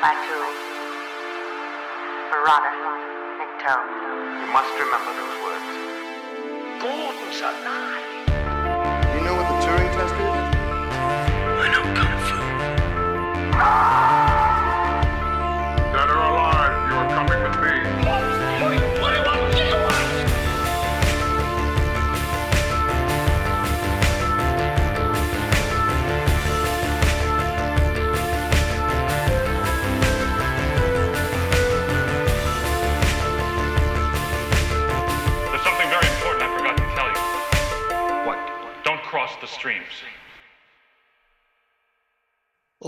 back to Marauder, Nick You must remember those words. Gordon's alive. You know what the Turing test is? I know Kung Fu. Dead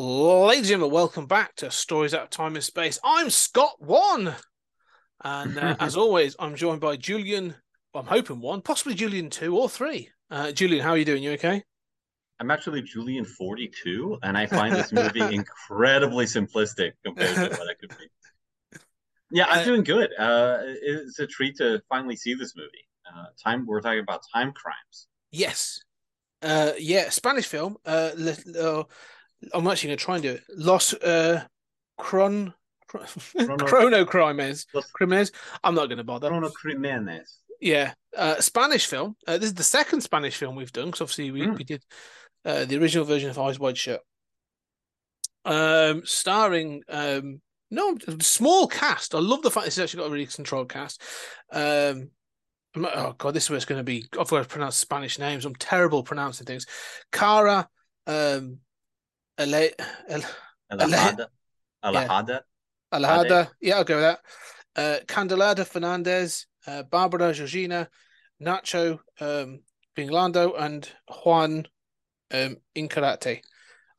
Ladies and gentlemen, welcome back to Stories Out of Time and Space. I'm Scott One, and uh, as always, I'm joined by Julian. I'm hoping one, possibly Julian two or three. Uh, Julian, how are you doing? You okay? I'm actually Julian 42, and I find this movie incredibly simplistic compared to what it could be. Yeah, I'm Uh, doing good. Uh, it's a treat to finally see this movie. Uh, time we're talking about time crimes. Yes. Uh, yeah, Spanish film. Uh, uh, I'm actually going to try and do it. Los uh, Cron. Chrono- Chrono Crimes. Crimes. I'm not going to bother. Chrono Crimenes. Yeah, uh, Spanish film. Uh, this is the second Spanish film we've done because obviously we, Mm. we did uh, the original version of Eyes Wide Shut, um, starring um, no small cast. I love the fact this has actually got a really controlled cast. Um, oh god, this is where it's going to be. I've got to pronounce Spanish names. I'm terrible pronouncing things. Karra, um, Ale, Ale, Alejada. Alejada. Alejada. Yeah, I'll go with that. Uh, Candelada Fernandez, uh, Barbara Georgina, Nacho um, Binglando, and Juan um, Incarate.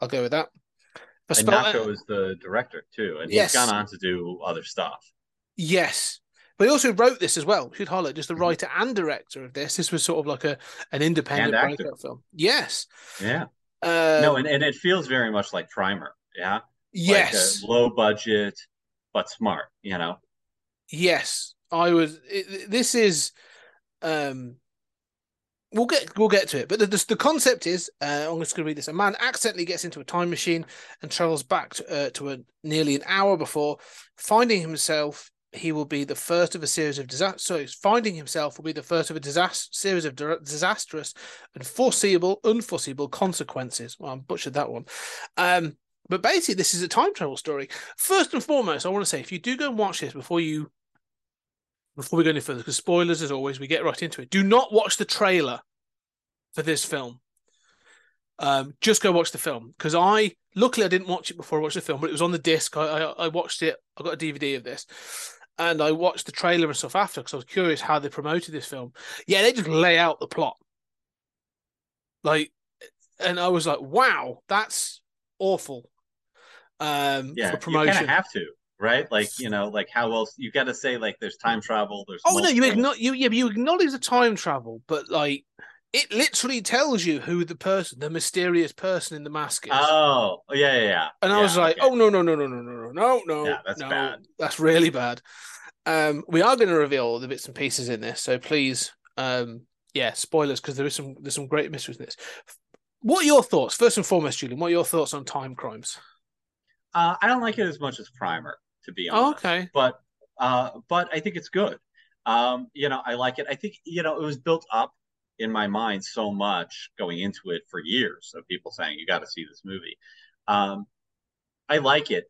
I'll go with that. I And spell Nacho is the director too, and Yes. he's gone on to do other stuff. yes. But he also wrote this as well. Should highlight just the Mhm. writer and director of this. This was sort of like a an independent breakout film. Yes. Yeah. Um, no, and, and it feels very much like Primer. Yeah. yes. Like, uh, low budget, but smart. You know. Yes, I was. It, this is, um, we'll get we'll get to it. But the the, the concept is, uh, I'm just going to read this. A man accidentally gets into a time machine and travels back to, uh, to a nearly an hour before, finding himself. He will be the first of a series of disasters. So finding himself will be the first of a disaster series of di- disastrous and foreseeable, unforeseeable consequences. Well, I butchered that one. Um, but basically, this is a time travel story. First and foremost, I want to say if you do go and watch this before you before we go any further, because spoilers as always, we get right into it. Do not watch the trailer for this film. Um, just go watch the film because I luckily I didn't watch it before I watched the film, but it was on the disc. I I, I watched it. I got a DVD of this, and I watched the trailer and stuff after because I was curious how they promoted this film. Yeah, they just lay out the plot, like, and I was like, wow, that's awful. Um, Yeah. for You promotion. kind of have to, right? Like you know, like how else you got to say like there's time travel. There's Oh no, you acknowledge you yeah, you acknowledge the time travel, but like it literally tells you who the person, the mysterious person in the mask is. Oh, yeah, yeah, yeah. and I was like, okay. oh no, no, no, no, no, no, no, no, no. Yeah, that's no, bad. That's really bad. Um, we are going to reveal the bits and pieces in this, so please, um, yeah, spoilers because there is some there's some great mysteries in this. What are your thoughts? First and foremost, Julian, what are your thoughts on time crimes? Uh, I don't like it as much as Primer, to be Oh, honest. okay. But uh, but I think it's good. Um, you know, I like it. I think you know it was built up in my mind so much going into it for years of people saying you got to see this movie. Um, I like it.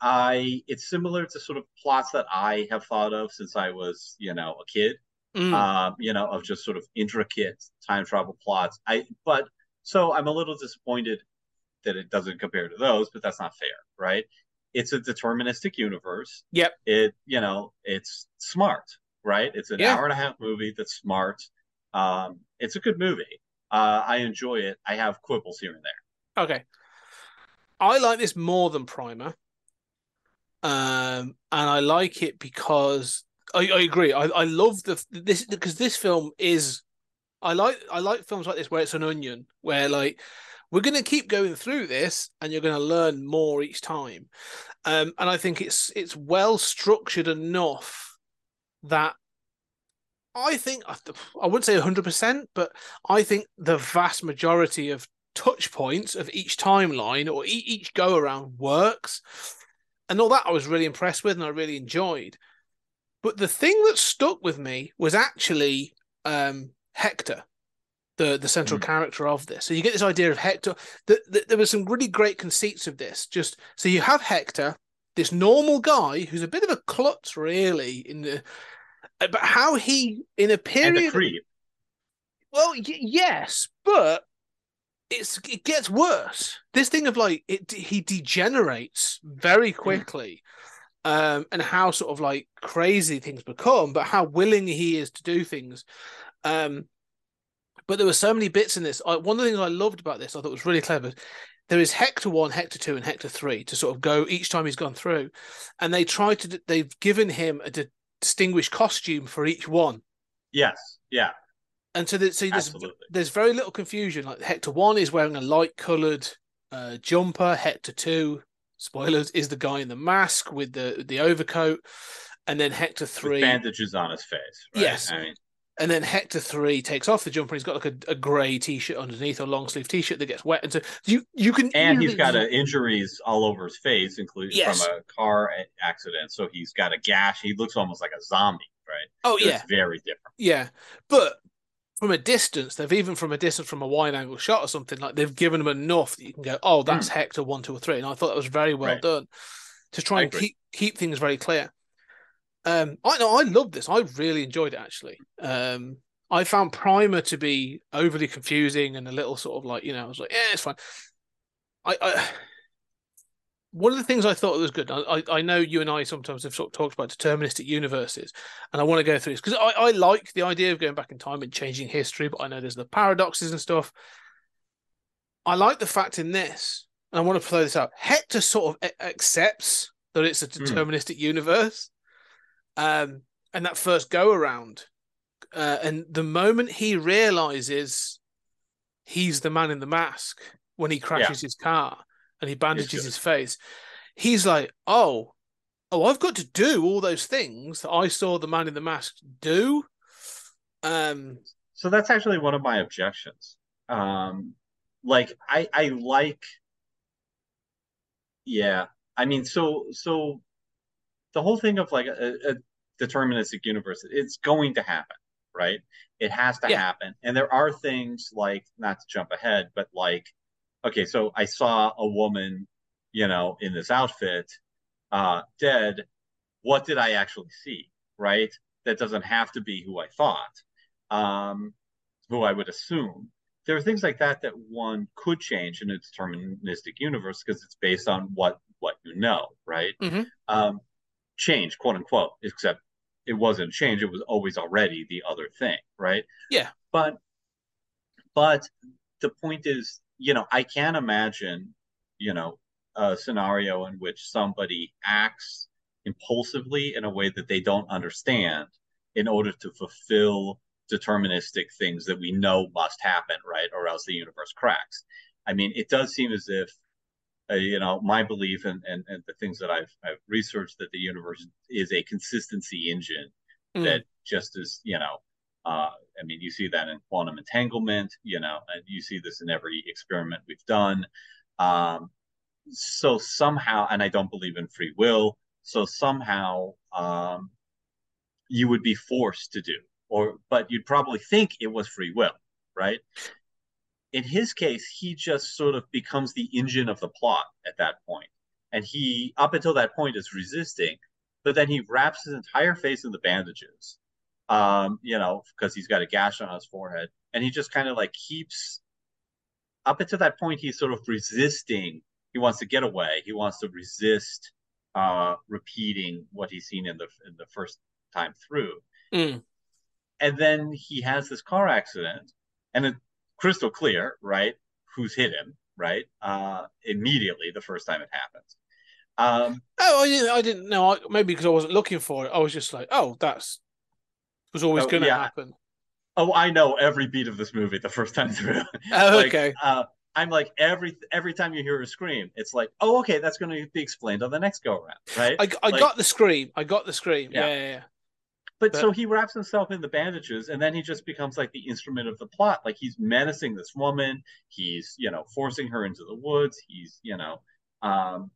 I it's similar to sort of plots that I have thought of since I was you know a kid. Mm, um, you know, of just sort of intricate time travel plots. I but so I'm a little disappointed that it doesn't compare to those, but that's not fair, right? It's a deterministic universe. Yep. It you know, it's smart, right? It's an Yeah. hour and a half movie that's smart. Um, it's a good movie. Uh, I enjoy it. I have quibbles here and there. Okay. I like this more than Primer. Um, and I like it because I, I agree. I, I love the this because this film is I like I like films like this where it's an onion, where like we're gonna keep going through this and you're gonna learn more each time. Um, and I think it's it's well structured enough that I think I wouldn't say 100%, but I think the vast majority of touch points of each timeline or each go around works. and all that I was really impressed with and I really enjoyed. But the thing that stuck with me was actually um, Hector, the the central Mm. character of this. So you get this idea of Hector. That th- there were some really great conceits of this. Just so you have Hector, this normal guy who's a bit of a klutz, really. In the but how he in a period a well, y- yes, but it's it gets worse. This thing of like it, he degenerates very quickly, um, and how sort of like crazy things become, but how willing he is to do things. Um, but there were so many bits in this. I, one of the things I loved about this, I thought was really clever. There is Hector one, Hector two, and Hector three to sort of go each time he's gone through, and they try to. They've given him a di- distinguished costume for each one. Yes. Yeah. And so, there's, so there's, Absolutely. there's very little confusion. Like Hector one is wearing a light coloured uh, jumper. Hector two, spoilers, is the guy in the mask with the the overcoat, and then Hector With three, bandages on his face. Right? Yes. I mean, and then Hector three takes off the jumper. He's got like a, a grey t-shirt underneath, a long sleeve t-shirt that gets wet, and so you you can and he's got uh, injuries all over his face, including Yes. from a car accident. So he's got a gash. He looks almost like a zombie, right? oh So yeah It's very different. yeah, but from a distance, they've even from a distance from a wide angle shot or something like they've given them enough that you can go, oh, that's Hector one, two, or three, and I thought that was very well. Right. done to try I and agree. keep keep things very clear. Um, I know I love this. I really enjoyed it actually. Um, I found Primer to be overly confusing and a little sort of like you know I was like, yeah, it's fine. I, I one of the things I thought was good. I, I know you and I sometimes have sort of talked about deterministic universes, and I want to go through this because I, I like the idea of going back in time and changing history, but I know there's the paradoxes and stuff. I like the fact in this, and I want to throw this out. Hector sort of accepts that it's a deterministic universe, um, and that first go around, uh, and the moment he realizes he's the man in the mask when he crashes his car and he bandages his face, he's like, "Oh, oh, I've got to do all those things that I saw the man in the mask do." Um, So that's actually one of my objections. Um, like I I like, yeah. I mean, so so the whole thing of like a, a deterministic universe, it's going to happen, right? It has to Yeah. happen, and there are things like not to jump ahead, but like, okay, so I saw a woman, you know, in this outfit, uh, dead. What did I actually see? Right? That doesn't have to be who I thought um, who I would assume. There are things like that that one could change in a deterministic universe because it's based on what what you know, right? Mhm. Um, change, quote unquote, except it wasn't change; it was always already the other thing, right? Yeah. But but the point is, you know, I can imagine, you know, a scenario in which somebody acts impulsively in a way that they don't understand in order to fulfill deterministic things that we know must happen, right? Or else the universe cracks. I mean, it does seem as if, uh, you know, my belief and, and, and the things that I've, I've researched that the universe is a consistency engine mm, that just is, you know, uh, I mean, you see that in quantum entanglement, you know, and you see this in every experiment we've done. Um, so somehow, and I don't believe in free will, so somehow um, you would be forced to do, or but you'd probably think it was free will, right? In his case, he just sort of becomes the engine of the plot at that point, and he up until that point is resisting, but then he wraps his entire face in the bandages, um, you know, because he's got a gash on his forehead, and he just kind of like keeps. Up until that point, he's sort of resisting. He wants to get away. He wants to resist uh, repeating what he's seen in the in the first time through. mm, And then he has this car accident, and it's crystal clear, right? Who's hit him, right? Uh, immediately the first time it happens. Um, Oh, I didn't. I didn't know. I, maybe because I wasn't looking for it. I was just like, oh, that's was always Oh, going to yeah. happen. oh, I know every beat of this movie the first time through. Oh, Like, okay. Uh, I'm like every every time you hear a scream, it's like, oh, okay, that's going to be explained on the next go around, right? I, I like- got the scream. I got the scream. Yeah, yeah, yeah. But, But- so he wraps himself in the bandages, and then he just becomes like the instrument of the plot. Like he's menacing this woman. He's you know forcing her into the woods. He's you know um,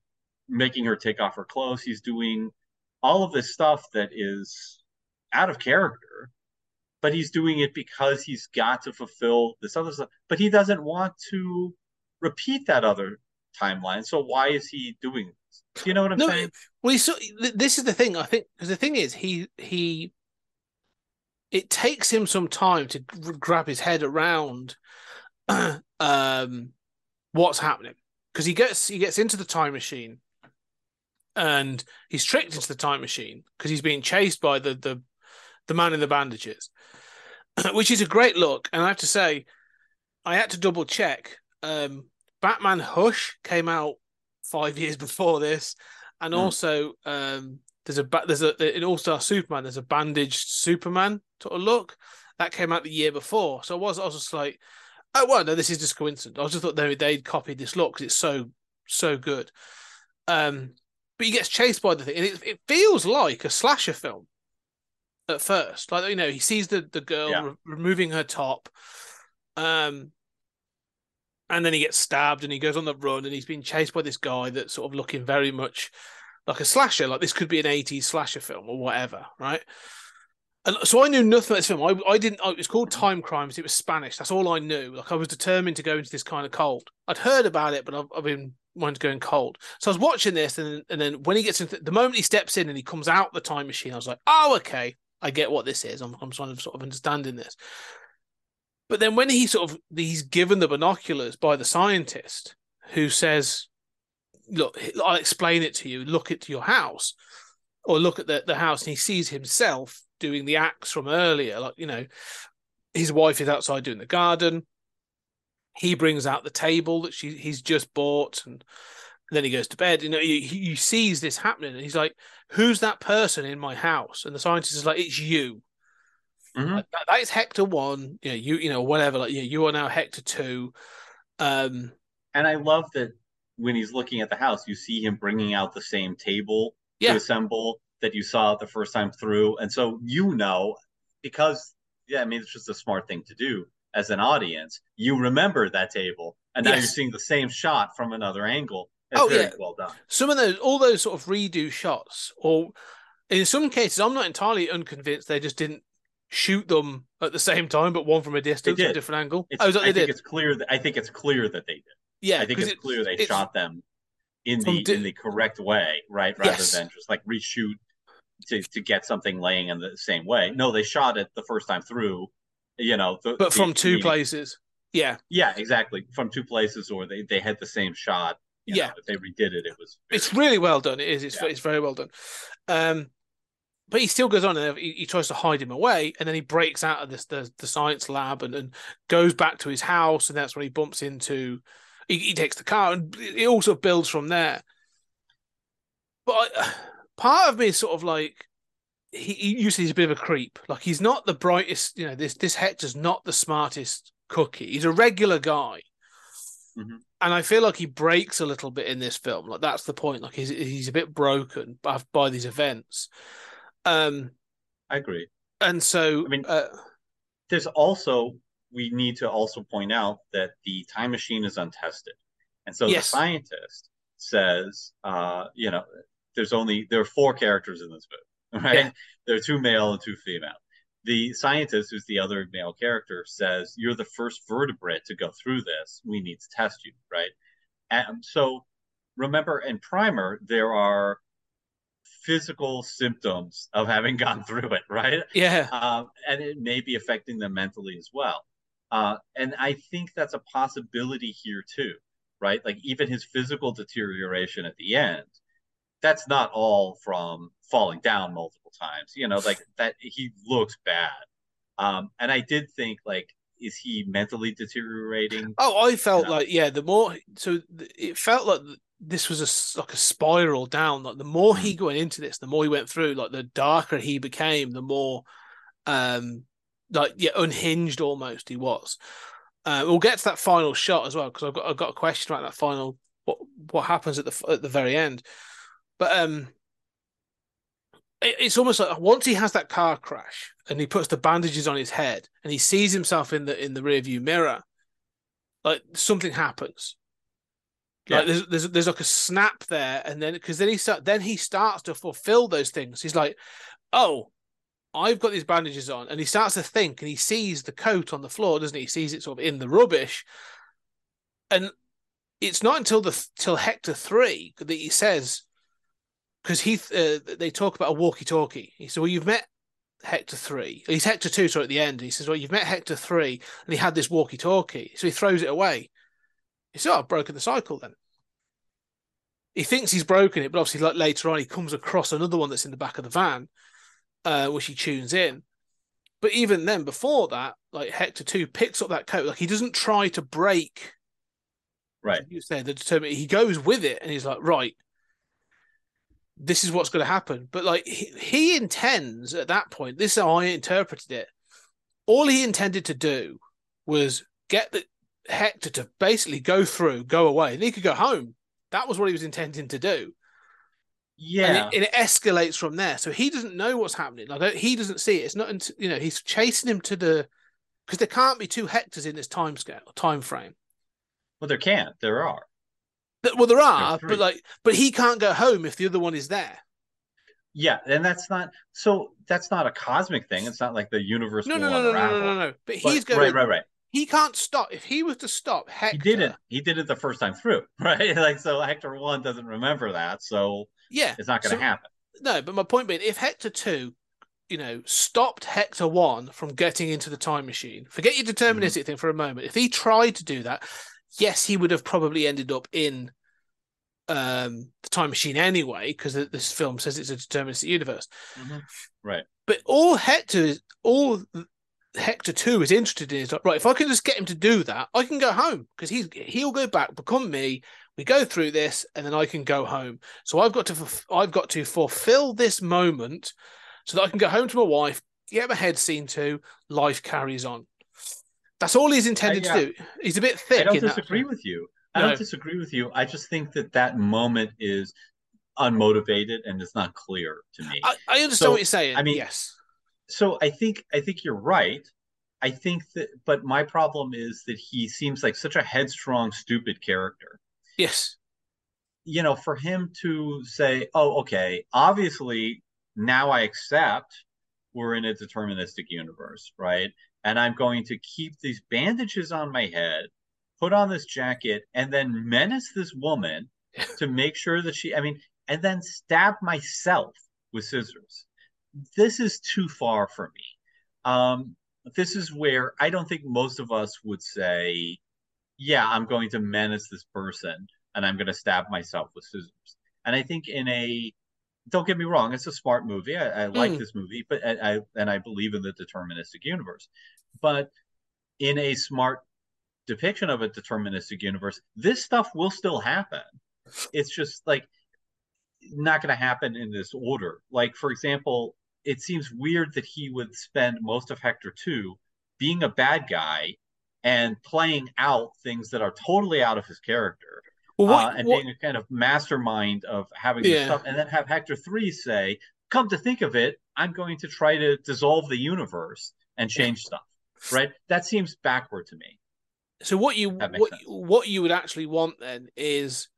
making her take off her clothes. He's doing all of this stuff that is out of character, but he's doing it because he's got to fulfill this other stuff. But he doesn't want to repeat that other timeline. So why is he doing this? Do you know what I'm No, saying? Well, so this is the thing. I think because the thing is, he he. It takes him some time to grab his head around, um, what's happening because he gets he gets into the time machine, and he's tricked into the time machine because he's being chased by the the the man in the bandages, which is a great look. And I have to say, I had to double check. Um, Batman Hush came out five years before this, and Hmm. also um, there's a there's a in All Star Superman there's a bandaged Superman sort of look that came out the year before. So I was I was just like, oh well, no, this is just coincidence. I just thought they they'd copied this look because it's so so good. Um, but he gets chased by the thing, and it, it feels like a slasher film at first. Like you know, he sees the the girl Yeah. re- removing her top, um, and then he gets stabbed, and he goes on the run, and he's being chased by this guy that's sort of looking very much like a slasher. Like this could be an '80s slasher film or whatever, right? And so I knew nothing about this film. I, I didn't. It was called Time Crimes. It was Spanish. That's all I knew. Like I was determined to go into this kind of cold. I'd heard about it, but I've, I've been wanting to go in cold. So I was watching this, and and then when he gets into the moment he steps in and he comes out the time machine, I was like, oh okay, I get what this is. I'm I'm trying to sort of understanding this. But then when he sort of he's given the binoculars by the scientist who says, "Look, I'll explain it to you. Look at your house, or look at the the house," and he sees himself doing the acts from earlier. Like you know, his wife is outside doing the garden. He brings out the table that she he's just bought, and then he goes to bed. You know, he, he sees this happening, and he's like, "Who's that person in my house?" And the scientist is like, "It's you." Mhm. Like, that, that is Hector one. You know, you you know whatever. Like yeah, you are now Hector two. Um, And I love that when he's looking at the house, you see him bringing out the same table Yeah. to assemble that you saw the first time through. And so you know, because, yeah, I mean, it's just a smart thing to do as an audience. You remember that table, and now you're seeing the same shot from another angle. It's Oh, very yeah. well done. some of those, all those sort of redo shots, or in some cases, I'm not entirely unconvinced they just didn't shoot them at the same time, but one from a distance, a different angle. It's, oh, that I they think did? it's clear that I think it's clear that they did. Yeah, I think it's it- clear they it's- shot them in the di- in the correct way, right? Rather Yes. than just like reshoot to to get something laying in the same way. No, they shot it the first time through. You know, the, but the- from two the- places. Yeah, Yeah, exactly. From two places, or they they had the same shot. you Yeah. know, if they redid it, it was. it's really well done. It is. It's Yeah. it's very well done. Um, but he still goes on and he, he tries to hide him away, and then he breaks out of this the, the science lab and, and goes back to his house, and that's when he bumps into. He, he takes the car, and it also builds from there. But I, part of me is sort of like he, he usually he's a bit of a creep. Like he's not the brightest. You know, this this Hector's not the smartest cookie. He's a regular guy. Mhm. And I feel like he breaks a little bit in this film. Like that's the point. Like he's he's a bit broken by, by these events. Um, I agree. and so I mean- uh, There's also we need to also point out that the time machine is untested, and so Yes. the scientist says, uh, you know, there's only there are four characters in this movie, right? Yeah. There are two male and two female. The scientist, who's the other male character, says, "You're the first vertebrate to go through this. We need to test you, right?" And so, remember, in Primer, there are physical symptoms of having gone through it, right? yeah, um, and it may be affecting them mentally as well. Uh, and I think that's a possibility here too, right? Like even his physical deterioration at the end, that's not all from falling down multiple times. You know, like that he looks bad. Um, and I did think like, is he mentally deteriorating? Oh, I felt like yeah. The more so, it felt like this was a like a spiral down. Like the more Mm. he went into this, the more he went through. Like the darker he became, the more, um, like yeah, unhinged almost he was. Uh, we'll get to that final shot as well because I've got I've got a question about that final what what happens at the at the very end, but um. It- It's almost like once he has that car crash and he puts the bandages on his head and he sees himself in the in the rearview mirror, like something happens. Like there's, there's there's like a snap there, and then because then he start then he starts to fulfill those things. He's like, oh, I've got these bandages on, and he starts to think, and he sees the coat on the floor, doesn't he? He sees it sort of in the rubbish, and it's not until the till Hector three that he says, because he uh, they talk about a walkie-talkie. He said, well, you've met Hector three. He's Hector two, sorry, at the end. He says, well, you've met Hector three, and he had this walkie-talkie, so he throws it away. He says, oh, I've broken the cycle then he thinks he's broken it, but obviously, like later on, he comes across another one that's in the back of the van, uh, which he tunes in. But even then, before that, like Hector Two picks up that coat, like he doesn't try to break. Right. You say the determined. He goes with it, and he's like, right, this is what's going to happen. But like he, he intends at that point. This is how I interpreted it. All he intended to do was get the Hector to basically go through, go away, and he could go home. That was what he was intending to do. Yeah. And it, and it escalates from there. So he doesn't know what's happening. Like he doesn't see it. It's not you know he's chasing him to the because there can't be two Hectors in this time scale, time frame. well, there can't. There are. Well, there are, three. but like, but he can't go home if the other one is there. Yeah, and that's not so. That's not a cosmic thing. It's not like the universe. No, no, no, no, no, no, no. But But- he's going. right, right, right. He can't stop. If he was to stop Hector, He did it. He did it the first time through, right? Like so, Hector one doesn't remember that, so Yeah, it's not going to So- happen. No, but my point being, if Hector two, you know, stopped Hector one from getting into the time machine, forget your deterministic mm-hmm. thing for a moment. If he tried to do that, yes, he would have probably ended up in um the time machine anyway, because this film says it's a deterministic universe. Right. But all Hector is all Hector two is interested in is like, right, if I can just get him to do that, I can go home because he's he'll go back, become me. We go through this, and then I can go home. So I've got to I've got to fulfill this moment so that I can go home to my wife, get my head seen to, life carries on. That's all he's intended yeah. to do. He's a bit thick. I don't that. disagree with you. I No. don't disagree with you. I just think that that moment is unmotivated and it's not clear to me. I, I understand So, what you're saying. I mean- yes, so I think I think you're right. I think that, but my problem is that he seems like such a headstrong, stupid character. yes, you know, for him to say, "Oh, okay, obviously now I accept we're in a deterministic universe, right? And I'm going to keep these bandages on my head, put on this jacket, and then menace this woman to make sure that she, I mean, and then stab myself with scissors. This is too far for me. Um, this is where I don't think most of us would say, yeah, I'm going to menace this person and I'm going to stab myself with scissors. And I think in a, don't get me wrong, it's a smart movie. I, I like Mm. this movie, but I, I and I believe in the deterministic universe. But in a smart depiction of a deterministic universe, this stuff will still happen. It's just like not going to happen in this order. Like for example, it seems weird that he would spend most of Hector 2 being a bad guy and playing out things that are totally out of his character well, what, uh, and what- being a kind of mastermind of having this stuff, and then have Hector three say, "Come to think of it, I'm going to try to dissolve the universe and change stuff." Right? That seems backward to me. So what you what sense. what you would actually want then is,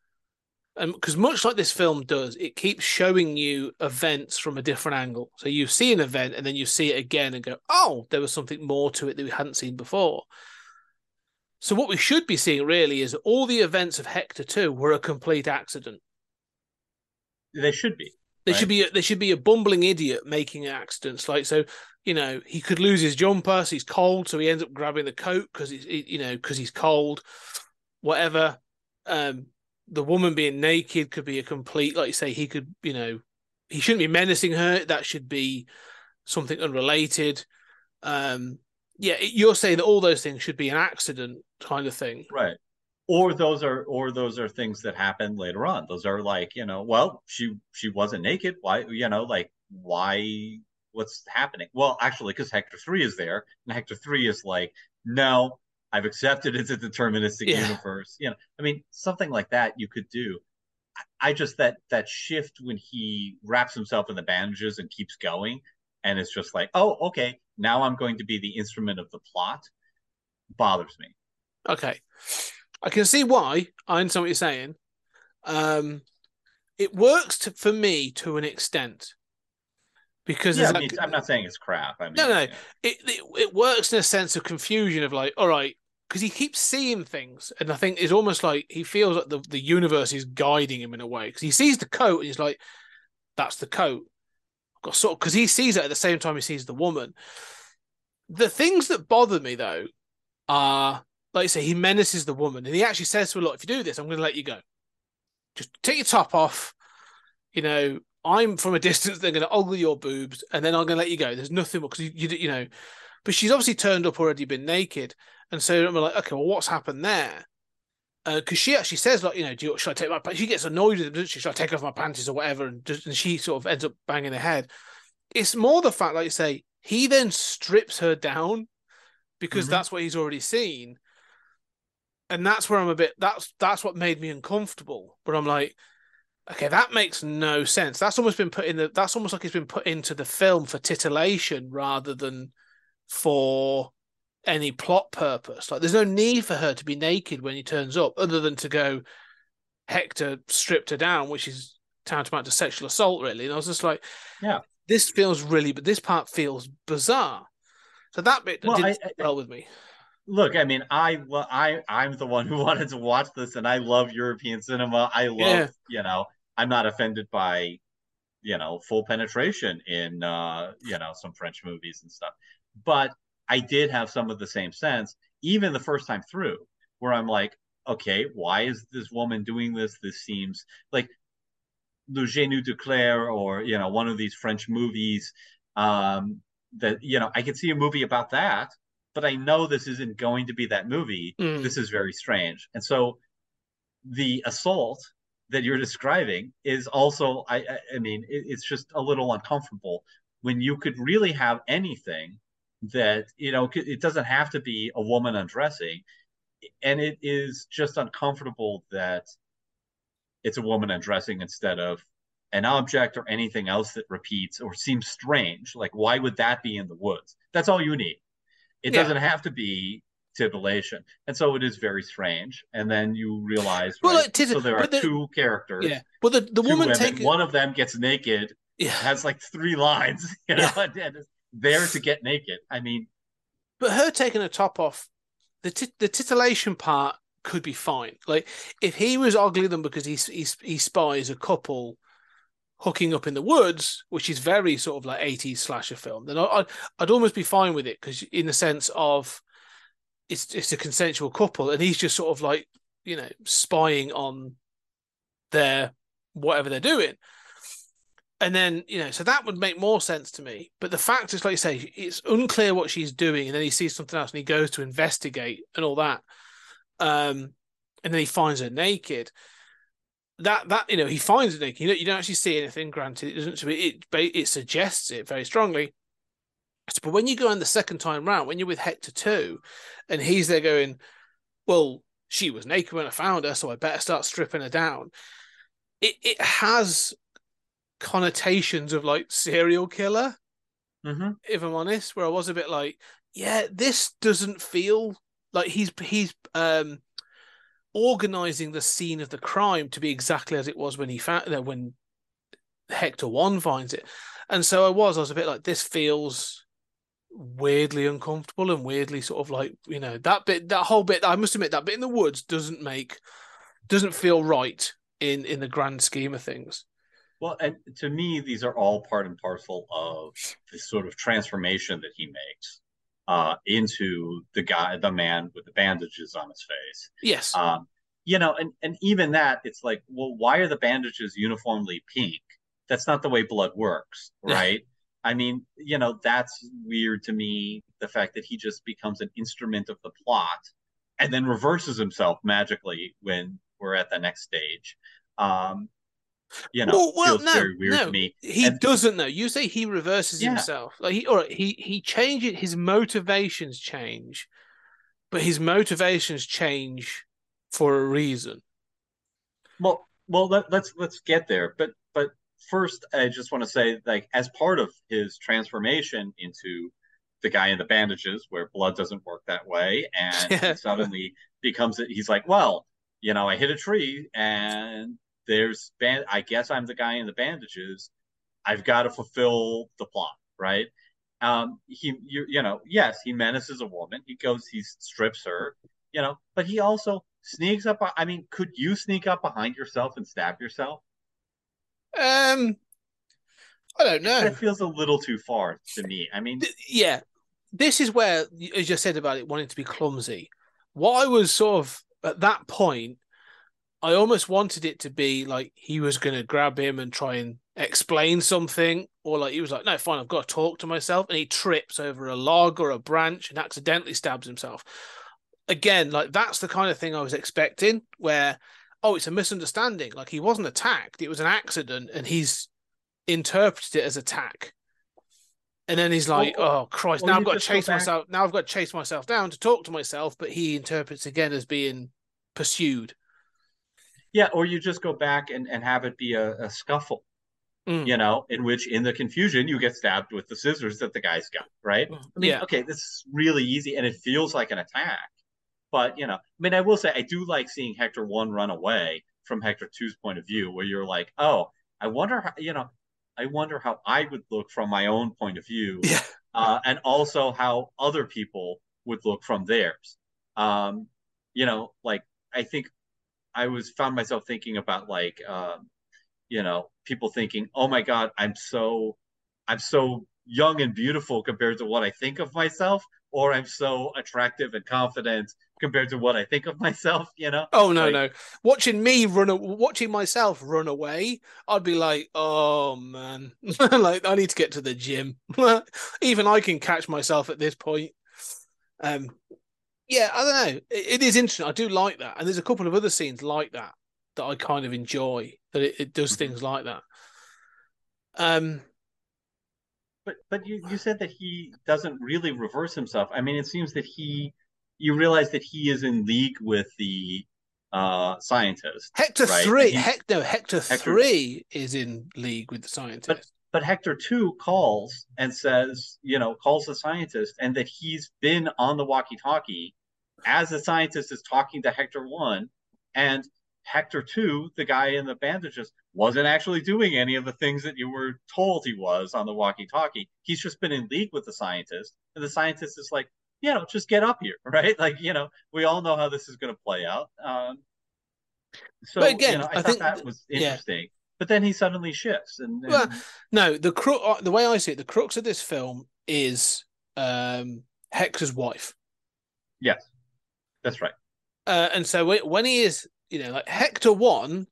because much like this film does, it keeps showing you events from a different angle. So you see an event and then you see it again and go, "Oh, there was something more to it that we hadn't seen before." So what we should be seeing really is all the events of Hector Two were a complete accident. They should be. There Right. should be a, there should be a bumbling idiot making accidents. Like so, you know, he could lose his jumper, so he's cold, so he ends up grabbing the coat because he's he- you know because he's cold. Whatever. Um, the woman being naked could be a complete, like you say, he could, you know, he shouldn't be menacing her. That should be something unrelated. Um, yeah, you're saying that all those things should be an accident kind of thing. Right. Or those are or those are things that happen later on. Those are like, you know, well, she she wasn't naked. Why, you know, like why what's happening? Well, actually, because Hector 3 is there, and Hector 3 is like, no, I've accepted it's a deterministic Yeah. universe. You know, I mean, something like that you could do. I just that that shift when he wraps himself in the bandages and keeps going, and it's just like, oh, okay, now I'm going to be the instrument of the plot, bothers me. Okay. I can see why. I understand what you're saying. Um, it works to, for me to an extent because Yeah, I mean, I'm not saying it's crap. I mean, No, no. yeah. it, it it works in a sense of confusion of like, all right, because he keeps seeing things, and I think it's almost like he feels like the, the universe is guiding him in a way because he sees the coat and he's like, that's the coat. Sort because he sees it at the same time he sees the woman. The things that bother me though are like I say, he menaces the woman and he actually says to her, Look, if you do this, I'm gonna let you go. Just take your top off. You know, I'm from a distance, they're gonna ogle your boobs, and then I'm gonna let you go. There's nothing because you, you you know, but she's obviously turned up already, been naked, and so I'm like, okay, well, what's happened there? Because she actually says, like, you know, do you, should I take my? pa-" She gets annoyed with him, she? Should I take off my panties or whatever? And, just, and she sort of ends up banging her head. It's more the fact, like you say, he then strips her down because Mhm. that's what he's already seen, and that's where I'm a bit. That's that's what made me uncomfortable. But I'm like, okay, that makes no sense. That's almost been put in the. That's almost like it's been put into the film for titillation rather than for any plot purpose. Like, there's no need for her to be naked when he turns up, other than to go, Hector stripped her down, which is tantamount to sexual assault, really. And I was just like, Yeah. this feels really, but this part feels bizarre. So that bit Well, didn't I- I- well with me. Look, I mean, I I I'm the one who wanted to watch this, and I love European cinema. I love, Yeah. you know, I'm not offended by, you know, full penetration in, uh, you know, some French movies and stuff. But I did have some of the same sense, even the first time through, where I'm like, okay, why is this woman doing this? This seems like Le Genou de Claire or you know one of these French movies um, that you know I could see a movie about that, but I know this isn't going to be that movie. Mm. This is very strange, and so the assault that you're describing is also I I, I mean it, it's just a little uncomfortable when you could really have anything that you know it doesn't have to be a woman undressing and it is just uncomfortable that it's a woman undressing instead of an object or anything else that repeats or seems strange. Like, why would that be in the woods? That's all you need. It Yeah. doesn't have to be titillation. And so it is very strange. And then you realize, Well, right, so there are the- two characters. Yeah. Well, the, the woman women. taking. One of them gets naked, Yeah. has like three lines, you know, and, and there to get naked. I mean, But her taking her top off, the the titillation part could be fine. Like if he was ogling them because he he he spies a couple hooking up in the woods, which is very sort of like 80s slasher film, then I, I'd I'd almost be fine with it because in the sense of it's it's a consensual couple and he's just sort of like you know spying on their whatever they're doing. And then, you know, so that would make more sense to me. But the fact is, like you say, it's unclear what she's doing, and then he sees something else and he goes to investigate and all that. Um, and then he finds her naked. That that you know, he finds her naked. You don't, you don't actually see anything. Granted, it doesn't. It, it suggests it very strongly. But when you go in the second time round, when you're with Hector too, and he's there going, "Well, she was naked when I found her, so I better start stripping her down." It it has connotations of like serial killer mhm. if I'm honest, where I was a bit like, yeah, this doesn't feel like he's he's um organizing the scene of the crime to be exactly as it was when he found that when Hector one finds it. And so I was, I was a bit like, this feels weirdly uncomfortable and weirdly sort of like, you know, that bit that whole bit, I must admit, that bit in the woods doesn't make doesn't feel right in in the grand scheme of things. Well, and to me, these are all part and parcel of this sort of transformation that he makes uh, into the guy, the man with the bandages on his face. Yes. Um, you know, and and even that, it's like, well, why are the bandages uniformly pink? That's not the way blood works, right? I mean, you know, that's weird to me. The fact that he just becomes an instrument of the plot, and then reverses himself magically when we're at the next stage. Um, you know, well, well, feels no, very weird no, to me. he And- doesn't know. You say he reverses Yeah. himself. Like he, or he he changes his motivations change, but his motivations change for a reason. Well, well, let, let's let's get there. But but first, I just want to say, like, as part of his transformation into the guy in the bandages, where blood doesn't work that way, and Yeah. suddenly becomes, he's like, well, you know, I hit a tree and there's band. I guess I'm the guy in the bandages. I've got to fulfill the plot, right? Um, he, you, you know, yes, he menaces a woman. He goes, he strips her, you know, but he also sneaks up. I mean, could you sneak up behind yourself and stab yourself? Um, I don't know. That feels a little too far to me. I mean, yeah, this is where, as you said about it wanting to be clumsy, what I was sort of at that point, I almost wanted it to be like he was going to grab him and try and explain something, or like he was like, no, fine, I've got to talk to myself, and he trips over a log or a branch and accidentally stabs himself. Again, like that's the kind of thing I was expecting, where oh, it's a misunderstanding. Like he wasn't attacked; it was an accident, and he's interpreted it as attack. And then he's like, Or- "Oh Christ! Now I've got to chase myself. Now I've got to chase myself down to talk to myself." But he interprets again as being pursued. Yeah, or you just go back and, and have it be a, a scuffle, Mm. you know, in which in the confusion you get stabbed with the scissors that the guy's got, right? I mean, Yeah. okay, this is really easy and it feels like an attack. But, you know, I mean, I will say I do like seeing Hector 1 run away from Hector 2's point of view, where you're like, oh, I wonder how, you know, I wonder how I would look from my own point of view. Yeah. Uh, and also how other people would look from theirs. Um, you know, like I think I was found myself thinking about like um, you know, people thinking, "Oh my God, I'm so, I'm so young and beautiful compared to what I think of myself," or "I'm so attractive and confident compared to what I think of myself." You know? Oh no, Like- no! Watching me run, watching myself run away, I'd be like, "Oh man, like I need to get to the gym." Even I can catch myself at this point. Um, yeah, I don't know. It, it is interesting. I do like that, and there's a couple of other scenes like that that I kind of enjoy. That it, it does Mhm. things like that. Um, But but you you said that he doesn't really reverse himself. I mean, it seems that he, you realize that he is in league with the uh scientist. Hector Right, three, he- Hec- no, Hector, Hector- three is in league with the scientist. But Hector 2 calls and says, you know, calls the scientist and that he's been on the walkie-talkie as the scientist is talking to Hector 1 and Hector 2, the guy in the bandages, wasn't actually doing any of the things that you were told he was on the walkie-talkie. He's just been in league with the scientist and the scientist is like, you know, just get up here, right? Like, you know, we all know how this is going to play out. Um, so, But again, you know, I, I thought think that th- was yeah. interesting. But then he suddenly shifts and, and Well, No, the cru- the way I see it, the crux of this film is um, Hector's wife, yes, that's right. uh, and so when, he is, you know, like Hector one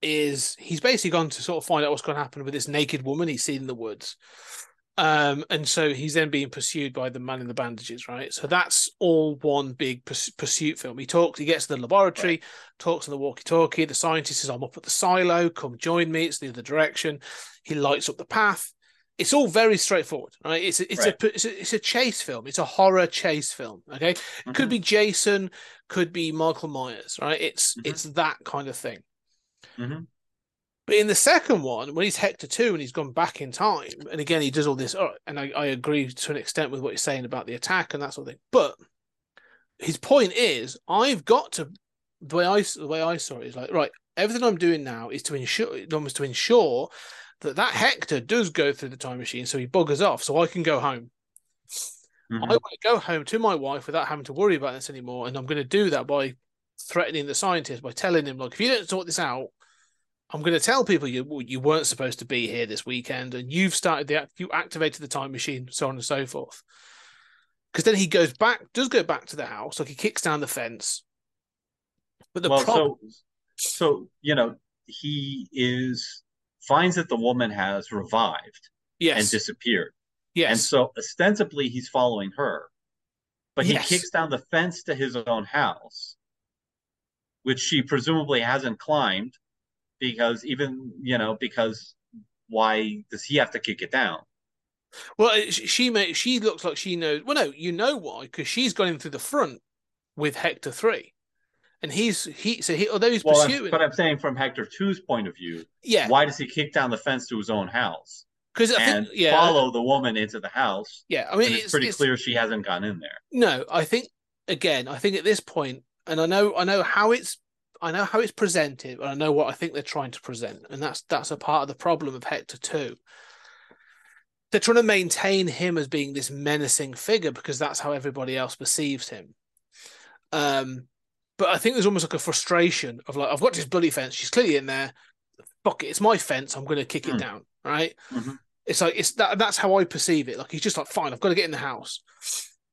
is he's basically gone to sort of find out what's going to happen with this naked woman he's seen in the woods, um, and so he's then being pursued by the man in the bandages, right? So that's all one big pursuit film. He talks, he gets to the laboratory, talks on the walkie-talkie. The scientist says, "I'm up at the silo. Come join me. It's the other direction." He lights up the path. It's all very straightforward, right? It's a, it's Right. a it's a it's a chase film. It's a horror chase film. Okay, it could be Jason, could be Michael Myers, right? It's Mhm. it's that kind of thing. Mhm. But in the second one, when he's Hector two and he's gone back in time, and again he does all this, and I, I agree to an extent with what you're saying about the attack and that sort of thing. But his point is, I've got to the way I the way I saw it is like right. Everything I'm doing now is to ensure, almost to ensure that that Hector does go through the time machine, so he buggers off, so I can go home. Mhm. I want to go home to my wife without having to worry about this anymore, and I'm going to do that by threatening the scientist by telling him, like, if you don't sort this out, I'm going to tell people you you weren't supposed to be here this weekend, and you've started the you activated the time machine, so on and so forth. Because then he goes back, does go back to the house, like he kicks down the fence. But the well, problem, so so you know, he is finds that the woman has revived and disappeared, yes, and so ostensibly he's following her, but he Yes. kicks down the fence to his own house, which she presumably hasn't climbed, because even you know because why does he have to kick it down? Well, uh, she she may, she looks like she knows. Well, no, you know why? Because she's gone in through the front with Hector three, and he's he. So he, although he's Well, I'm- pursuing, but I'm saying from Hector 2's point of view, yeah, why does he kick down the fence to his own house because and think yeah, follow the woman into the house? yeah. I mean, And it's, pretty clear she hasn't gone in there. No, I think again, I think at this point, and I know, I know how it's, I know how it's presented, and I know what I think they're trying to present, and that's that's a part of the problem of Hector too. They're trying to maintain him as being this menacing figure because that's how everybody else perceives him. Um, but I think there's almost like a frustration of like, I've got this bloody fence. She's clearly in there. Fuck it, it's my fence. I'm going to kick it Mm. down. Right? Mhm. It's like it's that. That's how I perceive it. Like he's just like, fine, I've got to get in the house.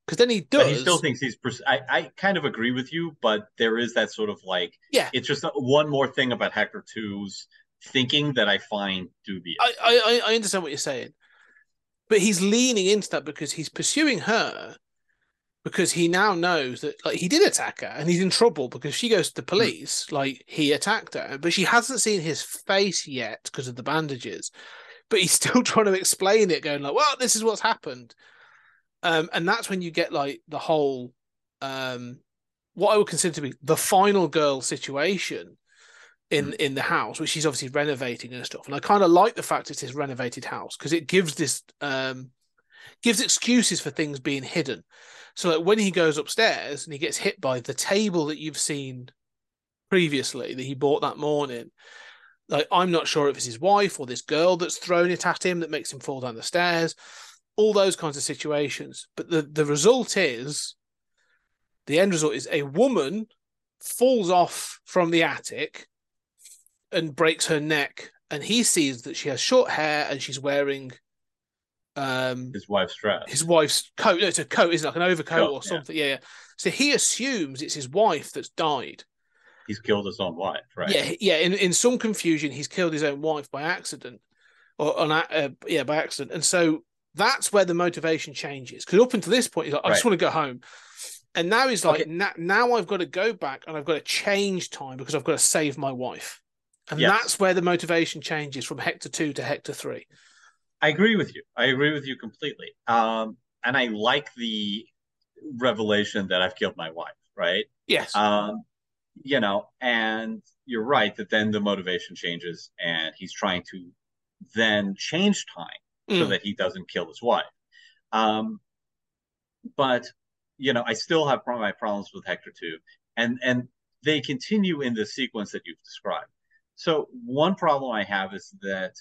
Because then he does. But he still thinks he's. Pers- I I kind of agree with you, but there is that sort of like yeah. it's just one more thing about Hector 2's thinking that I find dubious. I, I I understand what you're saying, but he's leaning into that because he's pursuing her because he now knows that like he did attack her and he's in trouble because she goes to the police like he attacked her, but she hasn't seen his face yet because of the bandages. But he's still trying to explain it, going like, "Well, this is what's happened," um, and that's when you get like the whole um, what I would consider to be the final girl situation in in the house, which she's obviously renovating and stuff. And I kind of like the fact it's this renovated house because it gives this um gives excuses for things being hidden. So like when he goes upstairs and he gets hit by the table that you've seen previously that he bought that morning, like I'm not sure if it's his wife or this girl that's thrown it at him that makes him fall down the stairs, all those kinds of situations. But the the result is the end result is a woman falls off from the attic and breaks her neck and he sees that she has short hair and she's wearing um his wife's dress. his wife's coat no, it's a coat isn't it like an overcoat Coat, or something yeah. yeah so he assumes it's his wife that's died He's killed his own wife, right? yeah yeah in, in some confusion he's killed his own wife by accident or on uh, yeah by accident and so that's where the motivation changes because up until this point he's like i just want to go home and now he's like Okay. now, now i've got to go back and i've got to change time because i've got to save my wife and Yes. that's where the motivation changes from hector 2 to hector 3 I agree with you. I agree with you completely. Um, and I like the revelation that I've killed my wife, right? yes Um, you know, and you're right that then the motivation changes and he's trying to then change time so Mm. that he doesn't kill his wife. Um, but you know, I still have my problems with Hector too, and and they continue in the sequence that you've described. So one problem I have is that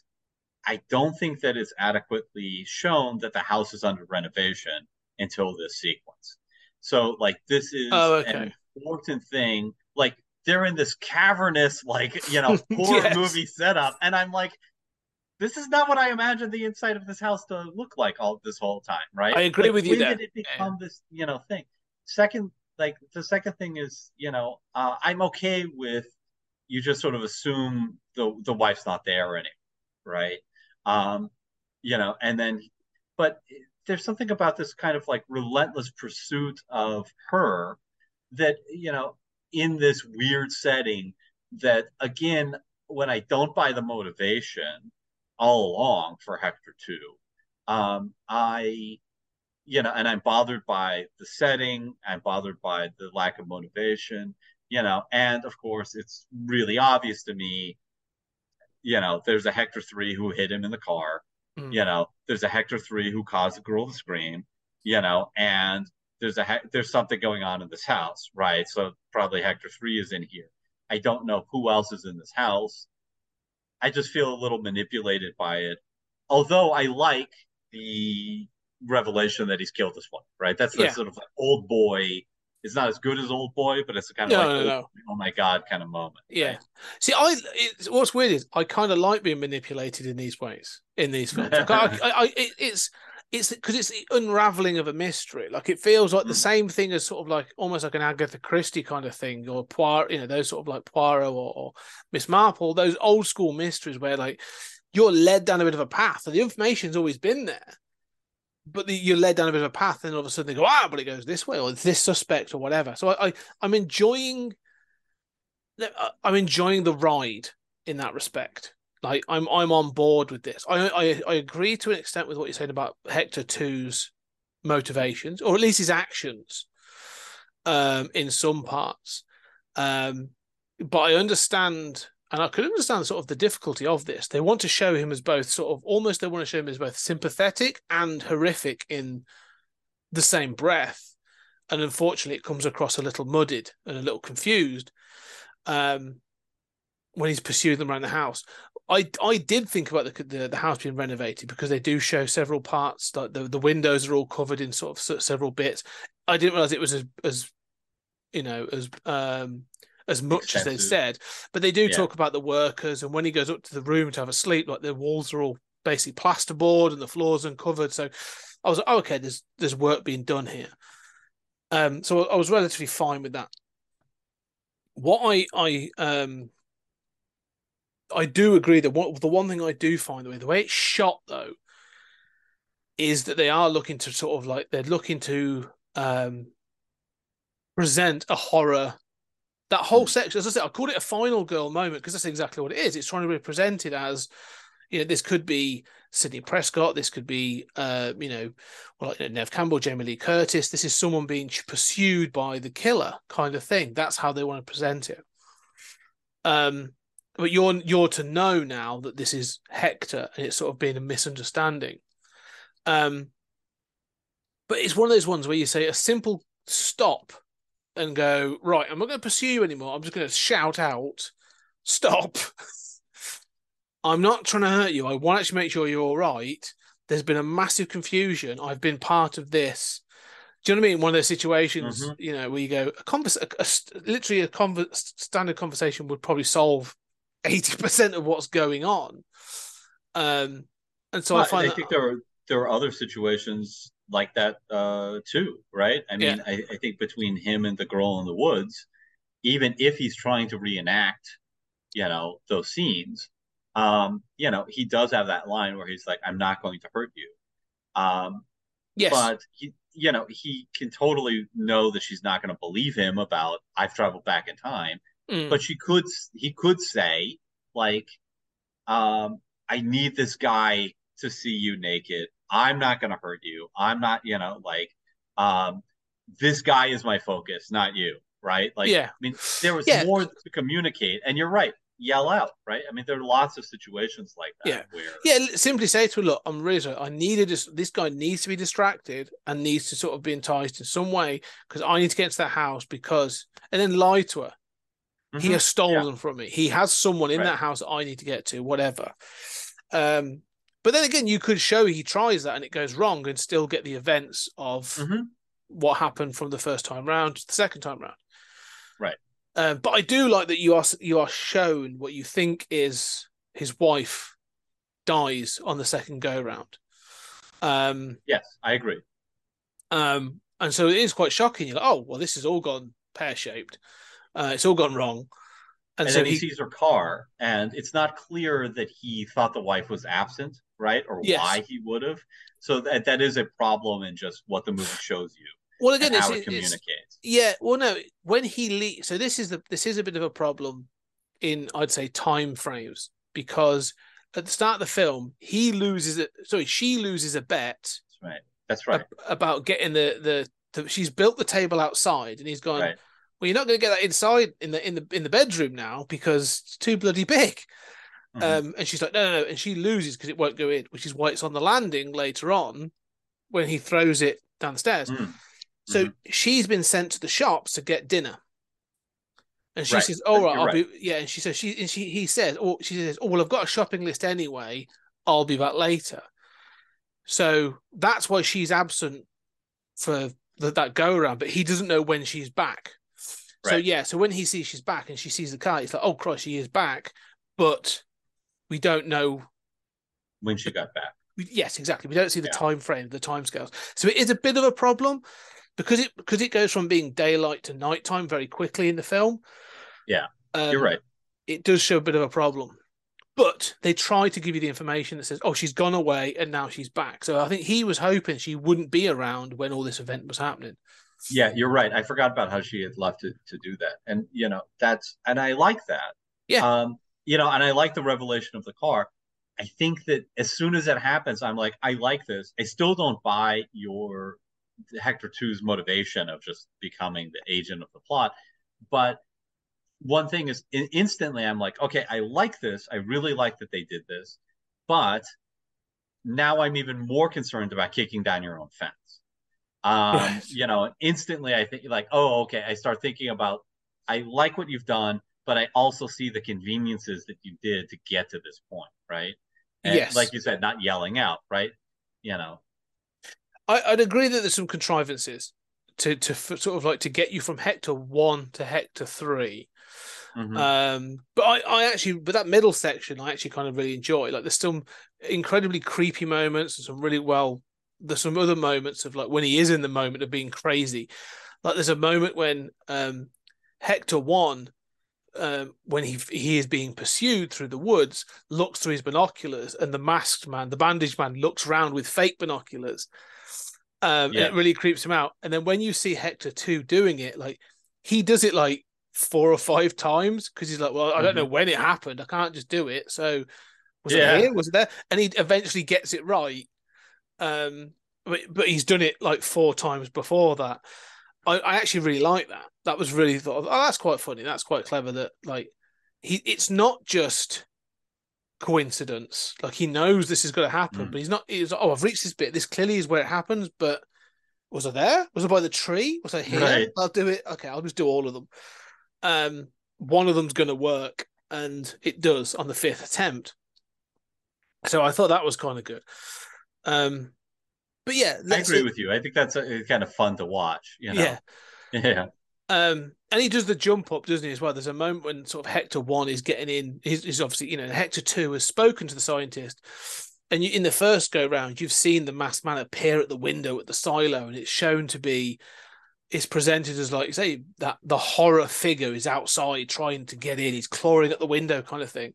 I don't think that it's adequately shown that the house is under renovation until this sequence. So like this is Oh, okay. an important thing. Like they're in this cavernous, like you know, horror Yes. movie setup, and I'm like, this is not what I imagined the inside of this house to look like all this whole time, right? I agree Like, with you when there. did it become this, you know, thing? Second, like the second thing is, you know, uh, I'm okay with you just sort of assume the the wife's not there anymore, right? Um, you know, and then, but there's something about this kind of like relentless pursuit of her that you know in this weird setting that again when i don't buy the motivation all along for hector 2 um i you know and i'm bothered by the setting i'm bothered by the lack of motivation you know and of course it's really obvious to me you know there's a hector 3 who hit him in the car. Mm. you know there's a hector 3 who caused the girl to scream you know and there's a there's something going on in this house right? So probably hector 3 is in here. I don't know who else is in this house. I just feel a little manipulated by it. Although i like the revelation that he's killed this one, right? That's the Yeah. sort of like Oldboy it's not as good as Oldboy but it's a kind of No, like no, no. oh my god kind of moment Yeah. right? See, I it's, what's weird is I kind of like being manipulated in these ways in these films. Like, I, I, I, it, it's it's because it's the unraveling of a mystery. Like it feels like the Mm. same thing as sort of like almost like an Agatha Christie kind of thing, or Poirot, you know, those sort of like Poirot or, or Miss Marple, those old school mysteries where like you're led down a bit of a path, and the information's always been there. But the, you're led down a bit of a path, and all of a sudden they go, ah, but it goes this way, or this suspect, or whatever. So I, I I'm enjoying I- I'm enjoying the ride in that respect. Like I'm I'm on board with this. I I, I agree to an extent with what you're saying about Hector 2's motivations, or at least his actions, um, in some parts. Um, but I understand, and I could understand sort of the difficulty of this. They want to show him as both sort of almost they want to show him as both sympathetic and horrific in the same breath. And unfortunately, it comes across a little mudded and a little confused. um, when he's pursuing them around the house. I I did think about the the, the house being renovated because they do show several parts. Like the the windows are all covered in sort of several bits. I didn't realize it was as as you know as um as much as they said, but they do Yeah. talk about the workers and when he goes up to the room to have a sleep, like the walls are all basically plasterboard and the floors uncovered. So I was like, oh, okay, there's there's work being done here. Um, so I was relatively fine with that. What I I um I do agree that what the one thing I do find the way the way it's shot though is that they are looking to sort of like they're looking to um present a horror that whole section as I said I called it a final girl moment because that's exactly what it is. It's trying to be presented as you know this could be Sidney Prescott this could be uh you know well like you know, Neve Campbell Jamie Lee Curtis. This is someone being pursued by the killer kind of thing. That's how they want to present it. Um but you're you're to know now that this is Hector and it's sort of been a misunderstanding. Um, but it's one of those ones where you say a simple stop and go right. I'm not going to pursue you anymore. I'm just going to shout out, stop. I'm not trying to hurt you. I want to actually make sure you're all right. There's been a massive confusion. I've been part of this. Do you know what I mean? One of those situations, Mhm. you know, where you go, a convers- a, a, literally a conver- standard conversation would probably solve eighty percent of what's going on. Um, and so I find I that, think there are there are other situations like that uh, too, right? I mean, Yeah. I, I think between him and the girl in the woods, even if he's trying to reenact, you know, those scenes, um, you know, he does have that line where he's like, "I'm not going to hurt you," um, yes, but he, you know, he can totally know that she's not going to believe him about I've traveled back in time. Mm, but she could he could say like um i need this guy to see you naked i'm not going to hurt you i'm not you know like um this guy is my focus not you right like Yeah. i mean there was Yeah. more to communicate and you're right yell out right i mean there are lots of situations like that Yeah. where yeah. Simply say to her, look, I'm really sorry. I needed this. This guy needs to be distracted and needs to sort of be enticed in some way because I need to get to that house because, and then lie to her. He Mhm. has stolen from me. He has someone in Right. that house that I need to get to, whatever. Um, but then again, you could show he tries that and it goes wrong and still get the events of Mhm. what happened from the first time round to the second time round. Right. Um, but I do like that you are you are shown what you think is his wife dies on the second go round. Um, yes i agree um, and so it is quite shocking. You're like, oh, well, this has all gone pear shaped. Uh, it's all gone wrong. And, and so then he, he, sees her car and it's not clear that he thought the wife was absent right or Yes. why he would have so that that is a problem in just what the movie shows you well, again, it's, how it communicates yeah. Well, no, when he leaves, so this is the this is a bit of a problem in I'd say time frames because at the start of the film he loses it. Sorry, she loses a bet that's right that's right ab- about getting the, the the she's built the table outside and he's gone. right Well, you're not going to get that inside in the in the in the bedroom now because it's too bloody big. Mhm. Um, and she's like, no, no, no, and she loses because it won't go in, which is why it's on the landing later on when he throws it downstairs. Mm. So Mhm. she's been sent to the shops to get dinner, and she Right. says, "All right, I'll right. be yeah." And she says, "She and she he says, oh, she says, oh well, I've got a shopping list anyway. I'll be back later." So that's why she's absent for the, that go around, but he doesn't know when she's back. So yeah, so when he sees she's back and she sees the car, he's like, "Oh Christ, she is back," but we don't know. when she got back yes, exactly. We don't see the Yeah. time frame, the time scales. So it is a bit of a problem because it because it goes from being daylight to nighttime very quickly in the film. Yeah, um, you're right It does show a bit of a problem, but they try to give you the information that says, "Oh, she's gone away and now she's back." So I think he was hoping she wouldn't be around when all this event was happening. yeah you're right i forgot about how she had left to, to do that and you know that's and i like that Yeah. um you know and i like the revelation of the car. I think that as soon as that happens i'm like i like this. I still don't buy your hector 2's motivation of just becoming the agent of the plot but one thing is in, instantly i'm like okay i like this. I really like that they did this but now i'm even more concerned about kicking down your own fence. Um you know instantly i think like oh okay i start thinking about i like what you've done but I also see the conveniences that you did to get to this point, right? And Yes. like you said, not yelling out, right? You know, I, I'd agree that there's some contrivances to to f- sort of like to get you from Hector one to Hector three. mhm. Um, but I, I actually, but that middle section, I actually kind of really enjoy. Like, there's some incredibly creepy moments and some really well. There's some other moments of like when he is in the moment of being crazy. Like, there's a moment when um, Hector one, um, when he he is being pursued through the woods, looks through his binoculars, and the masked man, the bandaged man, looks round with fake binoculars. Um, Yeah. it really creeps him out. And then when you see Hector two doing it, like he does it like four or five times because he's like, well, I don't know when it happened. I can't just do it. So was Yeah. it here? Was it there? And he eventually gets it right. Um, but, but he's done it like four times before that. I, I actually really like that. That was really thought of, oh, that's quite funny. That's quite clever. That like he, it's not just coincidence. Like he knows this is going to happen, Mm. but he's not. He's like, oh, I've reached this bit. This clearly is where it happens. But was I there? Was I by the tree? Was I here? Right. I'll do it. Okay, I'll just do all of them. Um, one of them's going to work, and it does on the fifth attempt. So I thought that was kind of good. Um, but yeah, I agree with you. I think that's uh kind of fun to watch. You know, yeah. yeah, Um, and he does the jump up, doesn't he, as well? There's a moment when sort of Hector one is getting in. He's, he's obviously, you know, Hector two has spoken to the scientist, and you, in the first go round, you've seen the masked man appear at the window at the silo, and it's shown to be, it's presented as like you say that the horror figure is outside trying to get in. He's clawing at the window, kind of thing.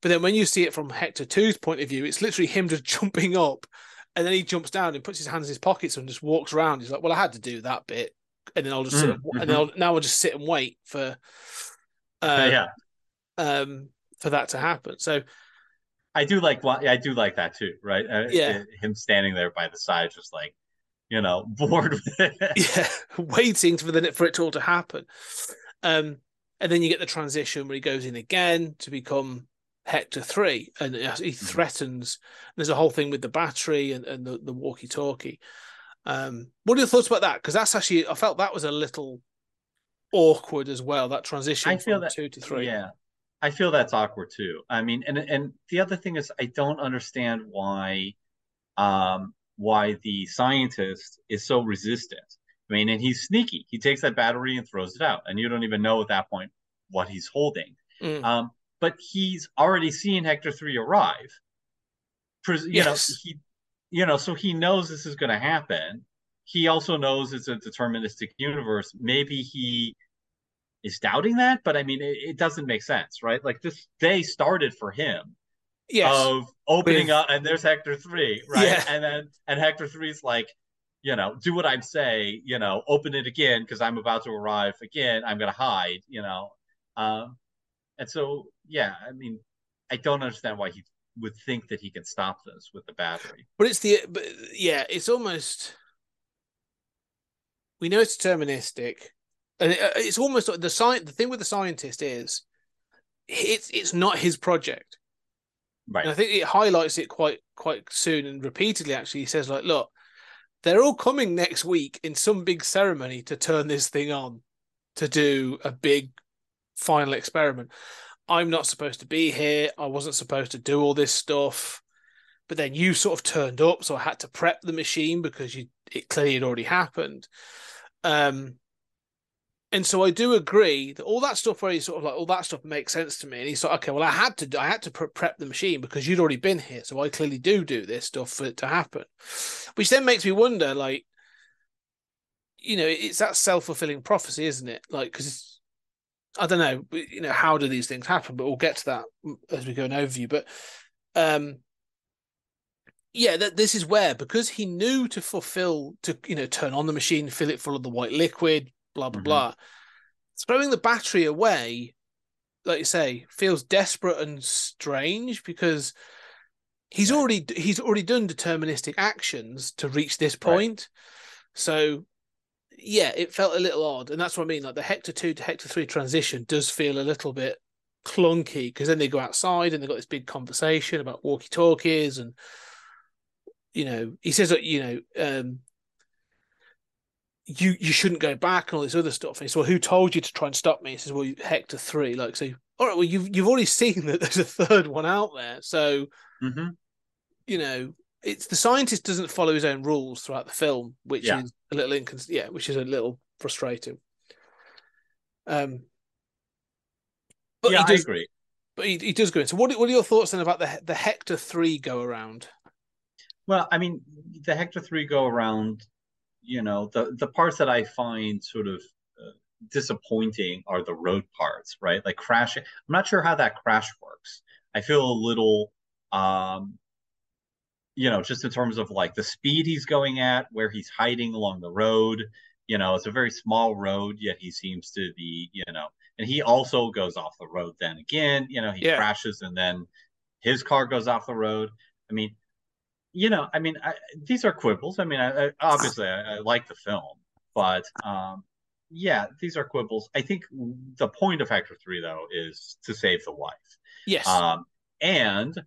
But then when you see it from Hector 2's point of view, it's literally him just jumping up, and then he jumps down and puts his hands in his pockets and just walks around. He's like, "Well, I had to do that bit." and then I'll just sit, Mm, and then I'll, now I'll just sit and wait for uh, yeah. um for that to happen. So I do like I do like that too, right? Uh, Yeah. him standing there by the side, just like you know, bored with it. yeah, waiting for the for it all to happen. Um, and then you get the transition where he goes in again to become Hector three, and he Mm-hmm. threatens. There's a whole thing with the battery and, and the, the walkie talkie. Um, what are your thoughts about that? Because that's actually I felt that was a little awkward as well. That transition I feel from that two to three. Yeah, I feel that's awkward too. I mean, and and the other thing is, I don't understand why, um, why the scientist is so resistant. I mean, and he's sneaky. He takes that battery and throws it out, and you don't even know at that point what he's holding. Mm. Um, but he's already seen Hector three arrive. You Yes. know, he, you know, so he knows this is going to happen. He also knows it's a deterministic universe. Maybe he is doubting that, but I mean, it, it doesn't make sense, right? Like this day started for him Yes. of opening With- up, and there's Hector three, right? Yeah. And then and Hector three's like, you know, do what I'm say, you know, open it again because I'm about to arrive again. I'm gonna hide, you know, um, and so yeah, I mean, I don't understand why he would think that he can stop this with the battery. But it's the but yeah, it's almost we know it's deterministic, and it, it's almost like the science. The thing with the scientist is it's it's not his project, Right. and I think it highlights it quite quite soon and repeatedly. Actually, he says like, "Look, they're all coming next week in some big ceremony to turn this thing on, to do a big final experiment. I'm not supposed to be here. I wasn't supposed to do all this stuff." but then you sort of turned up, so I had to prep the machine because you it clearly had already happened. Um, and so I do agree that all that stuff where he's sort of like all that stuff makes sense to me, and he's like, okay, well, I had to I had to prep the machine because you'd already been here, so I clearly do do this stuff for it to happen, which then makes me wonder, like, you know, it's that self fulfilling prophecy, isn't it? Like, because I don't know, you know, how do these things happen? But we'll get to that as we go an overview. But um, yeah, that this is where because he knew to fulfill to you know turn on the machine, fill it full of the white liquid, blah blah Mhm. blah. Throwing the battery away, like you say, feels desperate and strange because he's already he's already done deterministic actions to reach this point. So yeah, it felt a little odd, and that's what I mean. Like the Hector two to Hector three transition does feel a little bit clunky because then they go outside and they've got this big conversation about walkie talkies and you know he says that you know um you you shouldn't go back and all this other stuff. And he says, well, who told you to try and stop me? He says, well, Hector three. Like, so all right, well, you've you've already seen that there's a third one out there, so hmm you know it's the scientist doesn't follow his own rules throughout the film, which Yeah. is a little incons- yeah, which is a little frustrating. Um, but yeah, he I does, agree. but he, he does go in. So, what what are your thoughts then about the the Hector three go around? Well, I mean, the Hector three go around. You know, the the parts that I find sort of uh, disappointing are the road parts, right? Like crashing. I'm not sure how that crash works. I feel a little, um, you know, just in terms of like the speed he's going at, where he's hiding along the road. You know, it's a very small road, yet he seems to be, you know, and he also goes off the road. Then again, you know, he Yeah. crashes and then his car goes off the road. I mean, you know, I mean, I, these are quibbles. I mean, I, I, obviously, I, I like the film, but um, yeah, these are quibbles. I think the point of Hector Three, though, is to save the wife. Yes, Um, and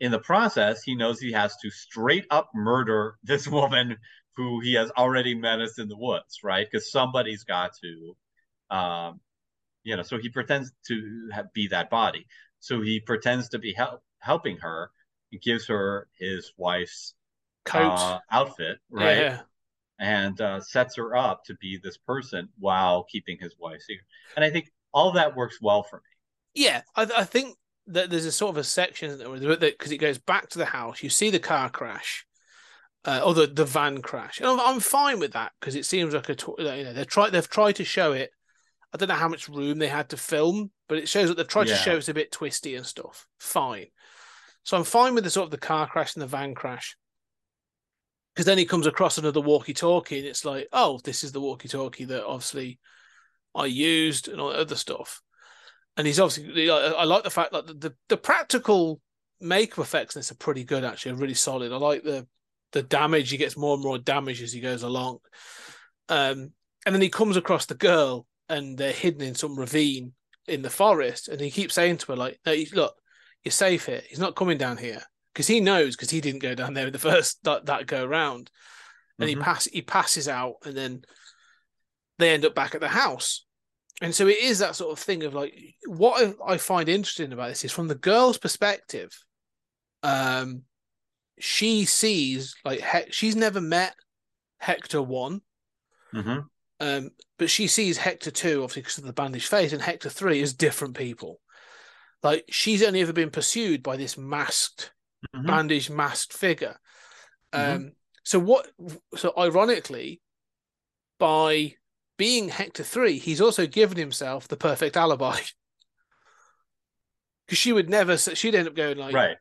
in the process, he knows he has to straight up murder this woman who he has already menaced in the woods, right? Because somebody's got to, um, you know, so he pretends to ha- be that body. So he pretends to be help, helping her. He gives her his wife's coat, uh, outfit, right? Yeah, And uh, sets her up to be this person while keeping his wife secret. And I think all that works well for me. yeah. I, I think there's a sort of a section because it goes back to the house. You see the car crash, uh, or the, the van crash, and I'm, I'm fine with that because it seems like a you know they've tried they've tried to show it. I don't know how much room they had to film, but it shows that they've tried Yeah. to show it's a bit twisty and stuff. Fine. So I'm fine with the sort of the car crash and the van crash. Because then he comes across another walkie-talkie, and it's like, oh, this is the walkie-talkie that obviously I used and all that other stuff. And he's obviously, I, I like the fact that the, the, the practical makeup effects in this are pretty good, actually, are really solid. I like the the damage. He gets more and more damage as he goes along. Um, and then he comes across the girl, and they're hidden in some ravine in the forest. And he keeps saying to her, like, no, look, you're safe here. He's not coming down here because he knows because he didn't go down there in the first that, that go round. And he Mhm. pass he passes out, and then they end up back at the house. And so it is that sort of thing of like what I, find interesting about this is from the girl's perspective. Um, she sees like Hec- she's never met Hector one, Mhm. um, but she sees Hector two obviously because of the bandaged face, and Hector three is different people. Like she's only ever been pursued by this masked, Mhm. bandaged, masked figure. Um, Mhm. so what? So ironically, by being Hector three, he's also given himself the perfect alibi. Because she would never, she'd end up going like, Right.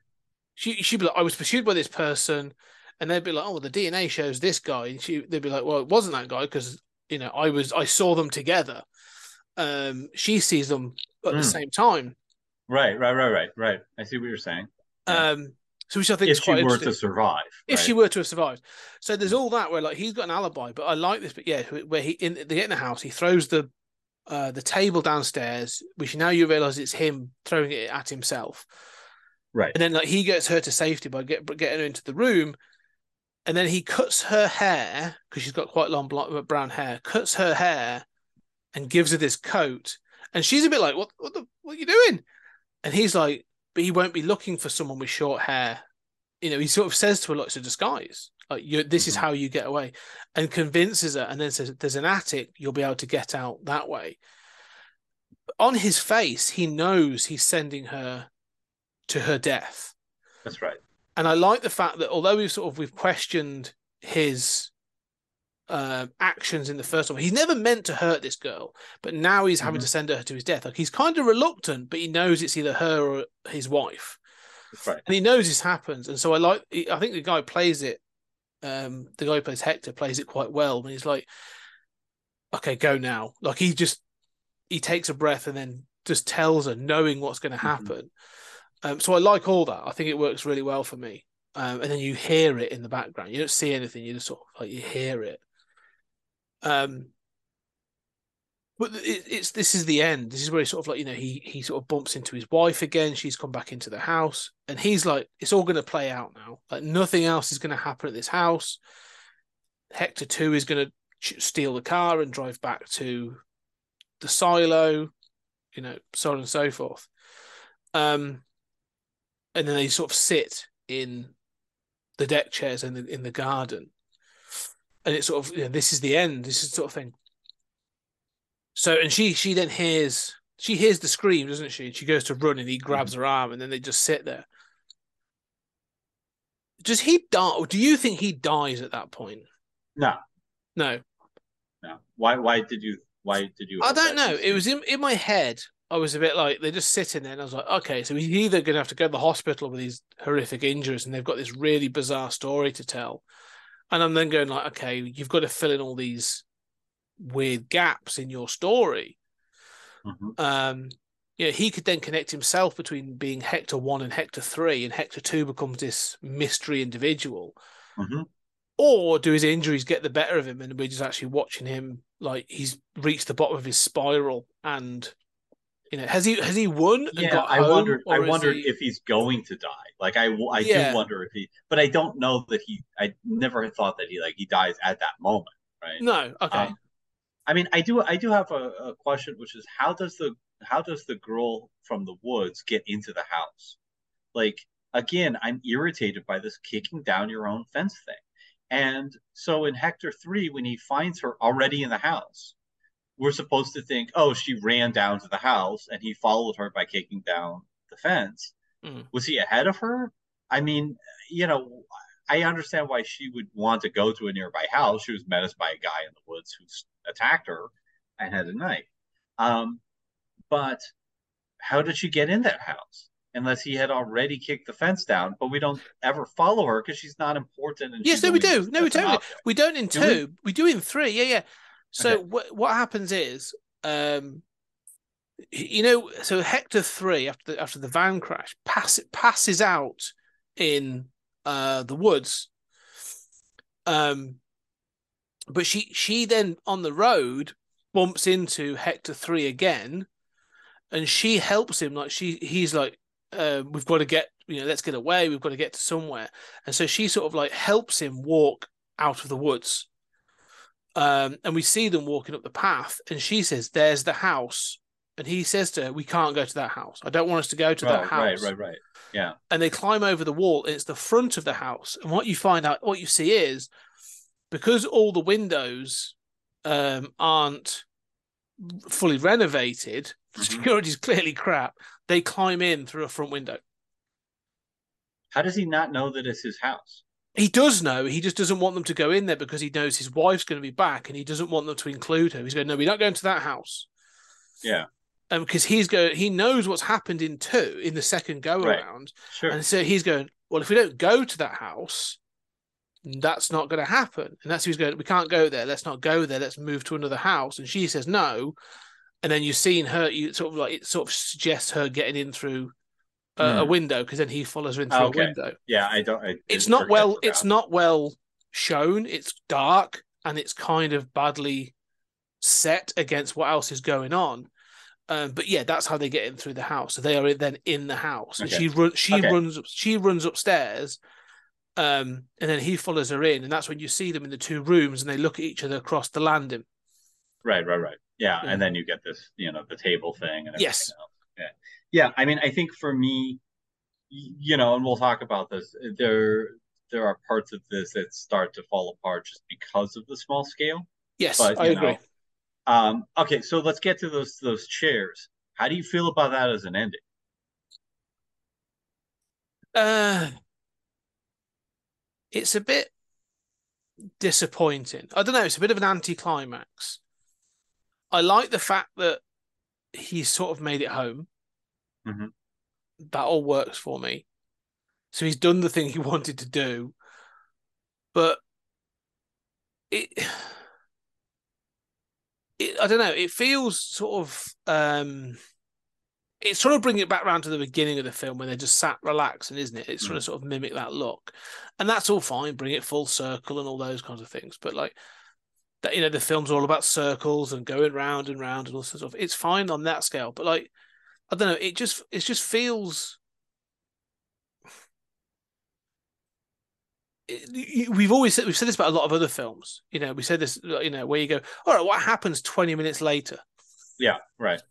she she'd be like, I was pursued by this person, and they'd be like, oh, well, the DNA shows this guy, and she they'd be like, well, it wasn't that guy because you know I was I saw them together. Um, she sees them at the Mm. same time. Right, right, right, right, right. I see what you're saying. Um, so which I think If she were to survive. if right? she were to have survived. So there's all that where like he's got an alibi, but I like this. But yeah, where he in they get in the house, he throws the uh the table downstairs, which now you realize it's him throwing it at himself. Right. And then like he gets her to safety by get, getting her into the room, and then he cuts her hair because she's got quite long blonde, brown hair. Cuts her hair and gives her this coat, and she's a bit like, "What? What the? What are you doing?" And he's like, "But he won't be looking for someone with short hair." You know, he sort of says to her, "Like it's a disguise. Like you, this is Mhm. how you get away," and convinces her, and then says, "There's an attic. You'll be able to get out that way." On his face, he knows he's sending her to her death. That's right. And I like the fact that although we've sort of we've questioned his uh, actions in the first one, he's never meant to hurt this girl, but now he's having Mhm. to send her to his death. Like he's kind of reluctant, but he knows it's either her or his wife, right. and he knows this happens. And so I like. I think the guy plays it. Um, the guy who plays Hector plays it quite well. And he's like, "Okay, go now." Like he just he takes a breath and then just tells her, knowing what's going to Mhm. happen. Um, so I like all that. I think it works really well for me. Um, and then you hear it in the background. You don't see anything. You just sort of like you hear it. Um, but it, it's this is the end. This is where he sort of like you know he he sort of bumps into his wife again. She's come back into the house, and he's like, it's all going to play out now. Like nothing else is going to happen at this house. Hector two is going to steal the car and drive back to the silo, you know, so on and so forth. Um, and then they sort of sit in the deck chairs in the in the garden, and it's sort of you know, this is the end. This is the sort of thing. So and she she then hears she hears the scream, doesn't she? And she goes to run, and he grabs mm-hmm. her arm, and then they just sit there. Does he die? Or do you think he dies at that point? No, No, no. Why? Why did you? Why did you? I don't know. It was in, in my head. I was a bit like they're just sitting there, and I was like, okay, so he's either going to have to go to the hospital with these horrific injuries, and they've got this really bizarre story to tell, and I'm then going like, okay, you've got to fill in all these weird gaps in your story. Mhm. Um, you know, he could then connect himself between being Hector one and Hector three, and Hector two becomes this mystery individual. Mhm. Or do his injuries get the better of him, and we're just actually watching him like he's reached the bottom of his spiral, and you know, has he has he won and Yeah, got I home, wondered. I wondered he- if he's going to die. Like I, Yeah. do wonder if he, but I don't know that he. I never had thought that he like he dies at that moment, right? No, okay. Um, I mean, I do. I do have a, a question, which is how does the how does the girl from the woods get into the house? Like again, I'm irritated by this kicking down your own fence thing. And so in Hector three, when he finds her already in the house, we're supposed to think, oh, she ran down to the house and he followed her by kicking down the fence. Mm. Was he ahead of her? I mean, you know, I understand why she would want to go to a nearby house. She was menaced by a guy in the woods who attacked her and had a knife. Um, but how did she get in that house? Unless he had already kicked the fence down, but we don't ever follow her because she's not important. And Yes, no, we do. No, we don't. We don't in Do we? two. We? do in three. Yeah, yeah. So Okay. what what happens is, um, you know, so Hector three after the, after the van crash pass passes out in uh the woods. Um, but she she then on the road bumps into Hector three again, and she helps him. Like she he's like, uh, we've got to get you know, let's get away. We've got to get to somewhere. And so she sort of like helps him walk out of the woods. Um, and we see them walking up the path, and she says, "There's the house." And he says to her, "We can't go to that house. I don't want us to go to that house." right, right, right. Yeah. and they climb over the wall and it's the front of the house and what you find out what you see is because all the windows um aren't fully renovated Mhm. security is clearly crap they climb in through a front window How does he not know that it's his house? He does know he just doesn't want them to go in there because he knows his wife's going to be back and he doesn't want them to include her he's going no we're not going to that house Yeah, um because he's going he knows what's happened in two in the second go Right. around sure. And so he's going, well, if we don't go to that house, that's not going to happen. And that's who's going, we can't go there. Let's not go there. Let's move to another house. And she says no. And then you've seen her, you sort of like, it sort of suggests her getting in through a, a window because then he follows her in through Okay. a window. yeah, I don't. I It's didn't well, about it's not well shown. It's dark and it's kind of badly set against what else is going on. Um, but yeah, that's how they get in through the house. So they are then in the house, and she run, she Okay. runs, she runs upstairs, um, and then he follows her in, and that's when you see them in the two rooms, and they look at each other across the landing. Right, right, right. Yeah, Yeah. and then you get this, you know, the table thing and Yes. else. Yeah, yeah. I mean, I think for me, you know, and we'll talk about this. There, there are parts of this that start to fall apart just because of the small scale. Yes, But, I agree. know, Um, okay, so let's get to those those chairs. How do you feel about that as an ending? Uh, it's a bit disappointing. I don't know. It's a bit of an anticlimax. I like the fact that he's sort of made it home. Mhm. That all works for me. So he's done the thing he wanted to do, but it, it I don't know. It feels sort of um it's sort of bringing it back around to the beginning of the film when they just sat relaxing, isn't it? It's trying to sort of mimic that look, and that's all fine. Bring it full circle and all those kinds of things. But like that, you know, the film's all about circles and going round and round and all sorts of. It's fine on that scale, but like I don't know, it just it just feels. it- we've always said we've said this about a lot of other films. You know, we said this. You know, where you go, all right, what happens twenty minutes later? Yeah, right.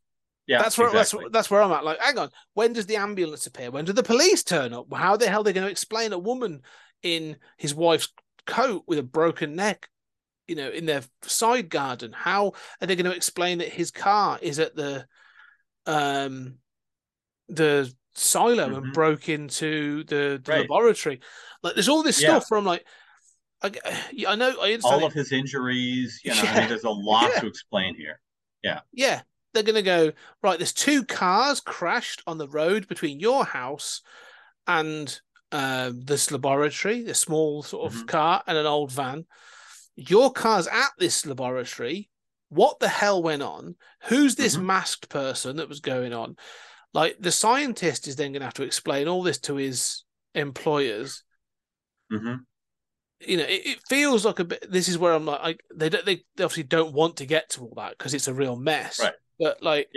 Yeah, that's where exactly. that's that's where I'm at. Like, hang on, when does the ambulance appear? When do the police turn up? How the hell are they going to explain a woman in his wife's coat with a broken neck? You know, in their side garden. How are they going to explain that his car is at the um the silo and Mhm. broke into the, the Right. laboratory? Like, there's all this Yeah. stuff I'm like, I, I know I all of his injuries. You know, I Yeah. mean, there's a lot Yeah. to explain here. Yeah, Yeah. they're going to go right. There's two cars crashed on the road between your house and um, this laboratory. A small sort of Mhm. car and an old van. Your car's at this laboratory. What the hell went on? Who's this Mhm. masked person that was going on? Like the scientist is then going to have to explain all this to his employers. hmm You know, it, it feels like a bit. This is where I'm like, I, they don't, they, they obviously don't want to get to all that because it's a real mess. Right. But like,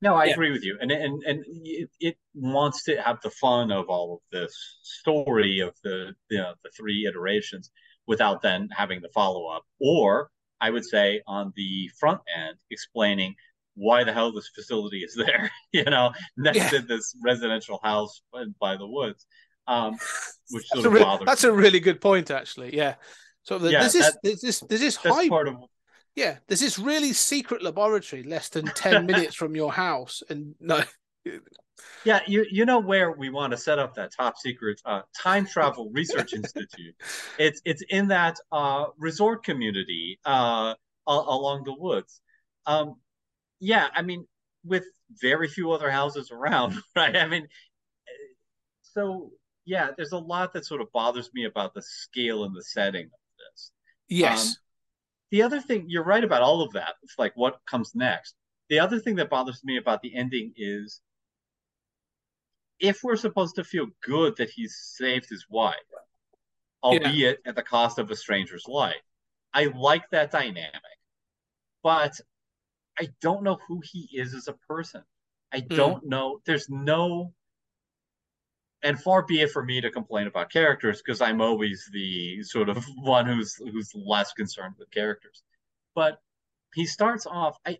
No, I Yeah. agree with you, and and and it, it wants to have the fun of all of this story of the you know the three iterations without then having the follow up, or I would say on the front end explaining why the hell this facility is there, you know, next Yeah. to this residential house by- the woods, um, which That's sort a, of re- bothers. that's me. a really good point, actually. Yeah. So the, Yeah, there's this, that- there's this, there's this high, part of yeah, there's this really secret laboratory less than ten minutes from your house, and no, Yeah, you you know where we want to set up that top secret uh, time travel research institute. It's it's in that uh, resort community uh, along the woods. Um, yeah, I mean, with very few other houses around, right? I mean, eh, so yeah, there's a lot that sort of bothers me about the scale and the setting of this. yes, Um, the other thing, you're right about all of that. It's like what comes next. The other thing that bothers me about the ending is if we're supposed to feel good that he's saved his wife, albeit at the cost of a stranger's life, I like that dynamic. But I don't know who he is as a person. I hmm. don't know. There's no. And far be it for me to complain about characters because I'm always the sort of one who's who's less concerned with characters. But he starts off. I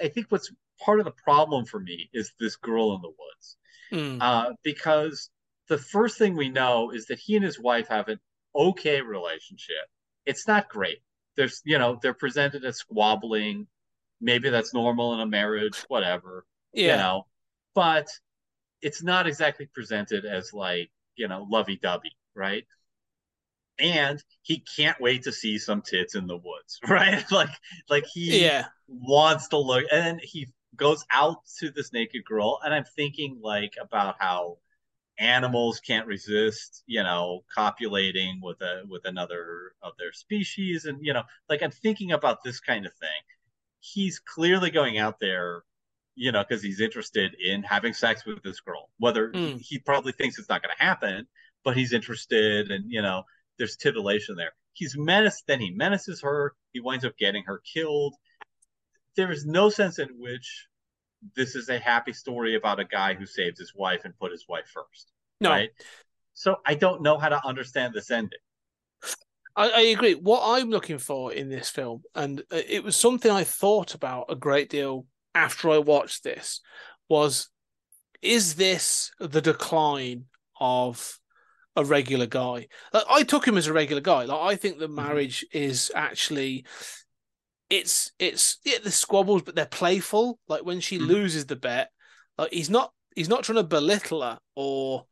I think what's part of the problem for me is this girl in the woods Mm. uh, because the first thing we know is that he and his wife have an okay relationship. It's not great. There's, you know, they're presented as squabbling. Maybe that's normal in a marriage, whatever, you yeah, know, but it's not exactly presented as like, you know, lovey dovey, right? And he can't wait to see some tits in the woods, right? like, like he yeah, wants to look and then he goes out to this naked girl and i'm thinking like about how animals can't resist you know copulating with a with another of their species and you know like i'm thinking about this kind of thing he's clearly going out there you know because he's interested in having sex with this girl whether Mm. he, he probably thinks it's not going to happen but he's interested and you know there's titillation there he's menaced then he menaces her he winds up getting her killed there is no sense in which this is a happy story about a guy who saved his wife and put his wife first. no, Right. So I don't know how to understand this ending. I, I agree. What I'm looking for in this film, and uh, it was something I thought about a great deal after I watched this, was is this the decline of a regular guy? Like, I took him as a regular guy. Like I think the marriage is actually it's it's yeah the squabbles, but they're playful. Like when she Mhm. loses the bet, like he's not he's not trying to belittle her or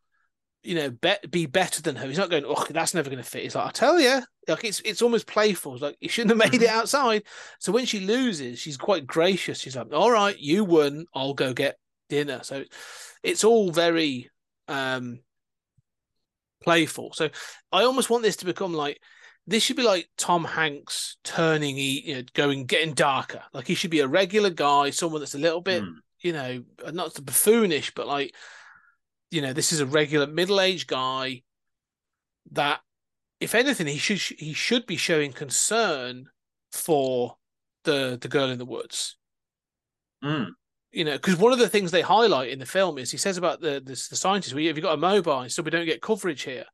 you know, bet be better than her. He's not going, oh, that's never going to fit. He's like, I tell you, like it's it's almost playful. It's like you shouldn't have made it outside. So when she loses, she's quite gracious. She's like, all right, you won. I'll go get dinner. So it's all very um playful. So I almost want this to become like this should be like Tom Hanks turning, he you know, going getting darker. Like he should be a regular guy, someone that's a little bit, Hmm. you know, not buffoonish, but like you know, this is a regular middle-aged guy that, if anything, he should he should be showing concern for the the girl in the woods. Mm. you know, because one of the things they highlight in the film is he says about the the, the scientists, "We have you got a mobile, so we don't get coverage here."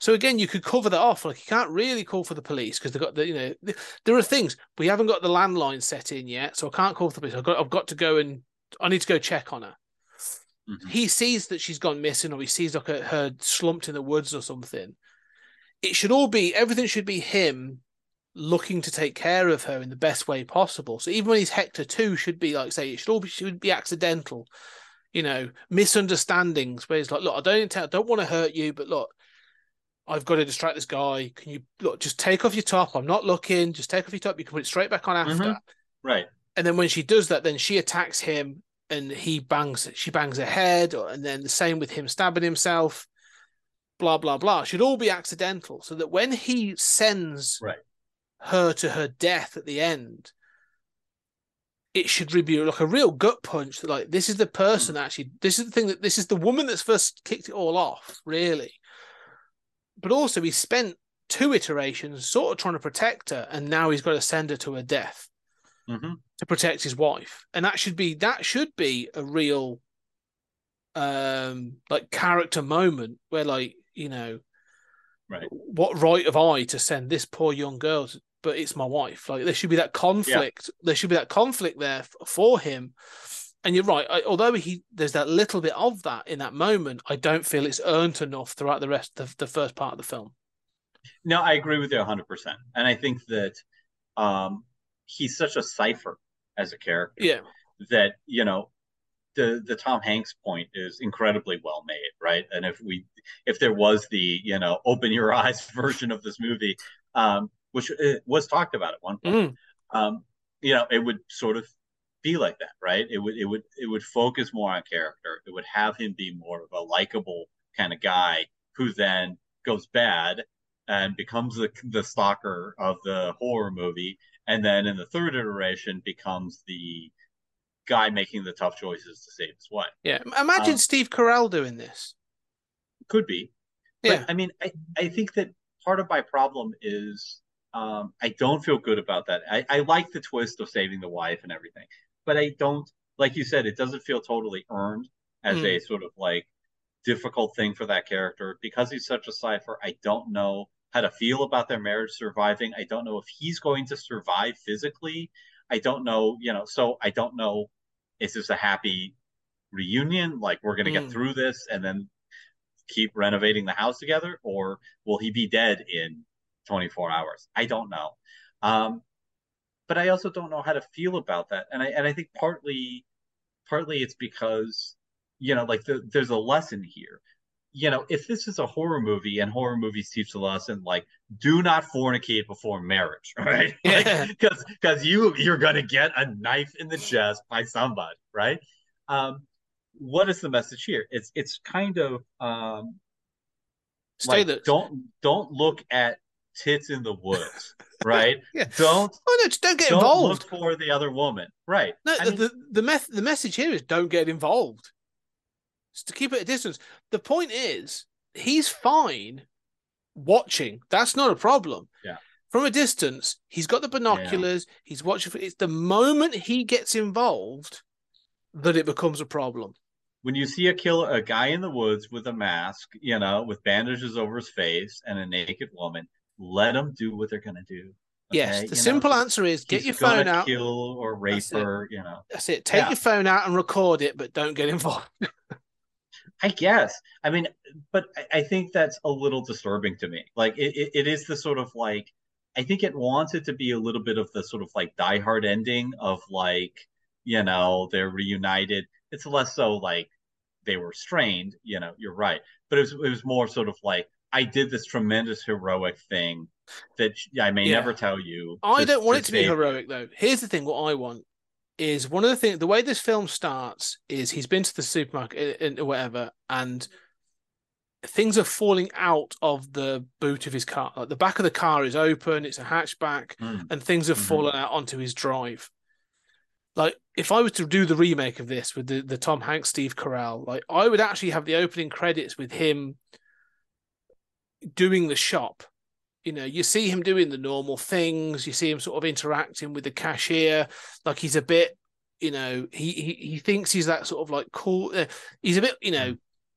So again, you could cover that off. Like you can't really call for the police because they've got the you know th- there are things we haven't got the landline set in yet, so I can't call for the police. I've got I've got to go and I need to go check on her. Mhm. He sees that she's gone missing, or he sees like a, her slumped in the woods or something. It should all be everything should be him looking to take care of her in the best way possible. So even when he's Hector two, should be like say it should all be should be accidental, you know, misunderstandings where he's like, look, I don't intend, I don't want to hurt you, but look, I've got to distract this guy. Can you look? Just take off your top. I'm not looking. Just take off your top. You can put it straight back on after. Mhm. Right. And then when she does that, then she attacks him, and he bangs. She bangs her head, or, and then the same with him stabbing himself. Blah blah blah. Should all be accidental, so that when he sends Right. her to her death at the end, it should be like a real gut punch. That like this is the person hmm. actually. This is the thing that this is the woman that's first kicked it all off, really. But also, he spent two iterations sort of trying to protect her, and now he's got to send her to her death hmm to protect his wife. And that should be that should be a real um like character moment where like you know Right. what right have i to send this poor young girl to, but it's my wife. Like there should be that conflict. There should be that conflict there f- for him. And you're right. I, although he there's that little bit of that in that moment i don't feel it's earned enough throughout the rest of the first part of the film. No, I agree with you 100%. And I think that um, he's such a cipher as a character yeah that, you know, the the Tom Hanks point is incredibly well made, right? And if we if there was the, you know, open your eyes version of this movie, um, which uh, was talked about at one point, Mm. um, you know, it would sort of be like that, right? It would it would it would focus more on character. It would have him be more of a likable kind of guy who then goes bad and becomes the the stalker of the horror movie, and then in the third iteration becomes the guy making the tough choices to save his wife. yeah imagine Um, steve carell doing this Could be, but yeah I mean, I I think that part of my problem is um, I don't feel good about that. I, I like the twist of saving the wife and everything, but I don't like you said it doesn't feel totally earned as Hmm. a sort of like difficult thing for that character because he's such a cipher. I don't know how to feel about their marriage surviving. I don't know if he's going to survive physically. I don't know, you know, so I don't know is this a happy reunion like we're going to Mm. get through this and then keep renovating the house together or will he be dead in 24 hours i don't know um but i also don't know how to feel about that and i and i think partly partly it's because you know like the, there's a lesson here you know if this is a horror movie and horror movies teach the lesson like do not fornicate before marriage right? Because because you you're gonna get a knife in the chest by somebody right? Um what is the message here? It's it's kind of um stay like, the don't don't look at tits in the woods right? Yeah. don't oh no don't get don't involved. look for the other woman right? No, I the, mean, the the meth the message here is don't get involved. To keep it at a distance. The point is, he's fine watching. That's not a problem. Yeah. From a distance, he's got the binoculars. He's watching. For, it's the moment he gets involved that it becomes a problem. when you see a killer a guy in the woods with a mask you know with bandages over his face and a naked woman let them do what they're gonna do yes. The You know, simple answer is get your phone out. kill or rape her you know That's it. Take Yeah. your phone out and record it, but don't get involved. I guess. I mean, but I- think that's a little disturbing to me. Like it, it, is the sort of like I think it wants it to be a little bit of the sort of like Die Hard ending of like, you know, they're reunited. It's less so like they were strained, you know, you're right. But it was it was more sort of like I did this tremendous heroic thing that I may Yeah. never tell you. I don't want it to be heroic though. Here's the thing: what I want is one of the things. The way this film starts is he's been to the supermarket and whatever, and things are falling out of the boot of his car. Like the back of the car is open; it's a hatchback, Mm. and things have Mhm. fallen out onto his drive. Like if I was to do the remake of this with the, the Tom Hanks Steve Carell, like I would actually have the opening credits with him doing the shop. You know, you see him doing the normal things, you see him sort of interacting with the cashier, like he's a bit you know, he he, he thinks he's that sort of like cool. Uh, he's a bit, you know,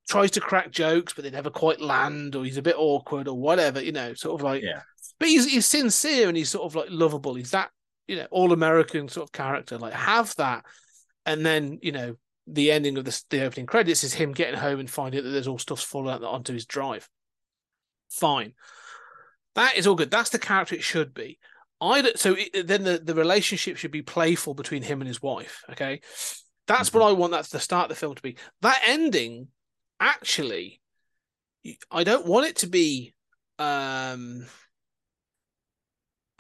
tries to crack jokes, but they never quite land, or he's a bit awkward, or whatever. You know, sort of like. Yeah. But he's he's sincere and he's sort of like lovable. He's that you know all American sort of character. Like have that, and then you know the ending of the the opening credits is him getting home and finding that there's all stuff's falling out onto his drive. Fine, that is all good. That's the character it should be. I so it, then the the relationship should be playful between him and his wife. Okay, that's what I want. That's the start of the film to be. That ending, actually, I don't want it to be um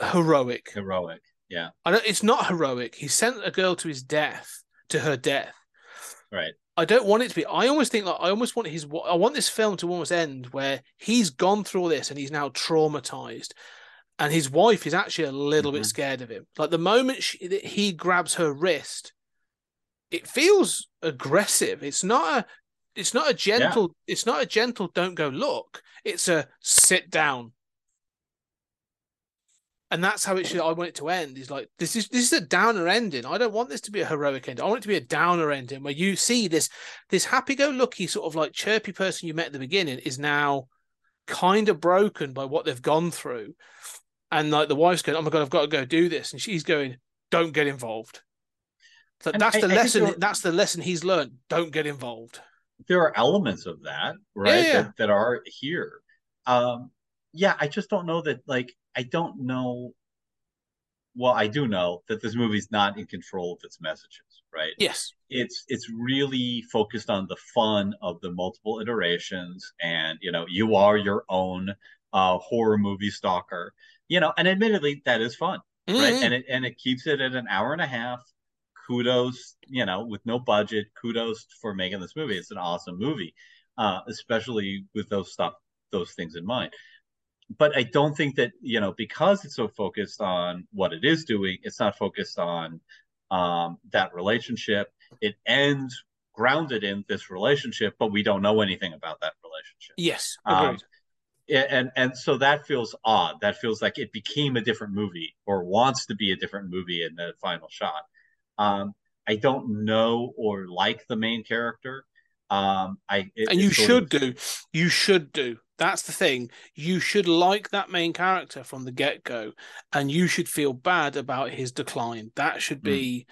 heroic. Heroic. Yeah. I don't, it's not heroic. He sent a girl to his death, to her death. Right. I don't want it to be. I almost think like I almost want his. I want this film to almost end where he's gone through all this and he's now traumatized, and his wife is actually a little bit Mhm. scared of him. Like the moment she, that he grabs her wrist, it feels aggressive. It's not a. It's not a gentle. It's not a gentle. Don't go look. It's a sit down. And that's how it should. I want it to end. Is like this is this is a downer ending. I don't want this to be a heroic ending. I want it to be a downer ending where you see this this happy-go-lucky sort of like chirpy person you met at the beginning is now kind of broken by what they've gone through, and like the wife's going, "Oh my god, I've got to go do this," and she's going, "Don't get involved." So And that's I- the I lesson. That's the lesson he's learned. Don't get involved. there are elements of that, right? yeah. That, that are here. Um, yeah, I just don't know that. Like, I don't know. Well, I do know that this movie's not in control of its messages, right? Yes. It's it's really focused on the fun of the multiple iterations, and you know, you are your own uh, horror movie stalker, you know. And admittedly, that is fun, right? Mhm. And it and it keeps it at an hour and a half. Kudos, you know, with no budget. Kudos for making this movie. It's an awesome movie, uh, especially with those stuff, those things in mind. But I don't think that you know because it's so focused on what it is doing. It's not focused on um, that relationship. It ends grounded in this relationship, but we don't know anything about that relationship. Yes. Um. And and so that feels odd. That feels like it became a different movie or wants to be a different movie in the final shot. Um, I don't know or like the main character. Um, I it- and you should of- do. You should do. That's the thing. You should like that main character from the get go, and you should feel bad about his decline. That should Hmm. be,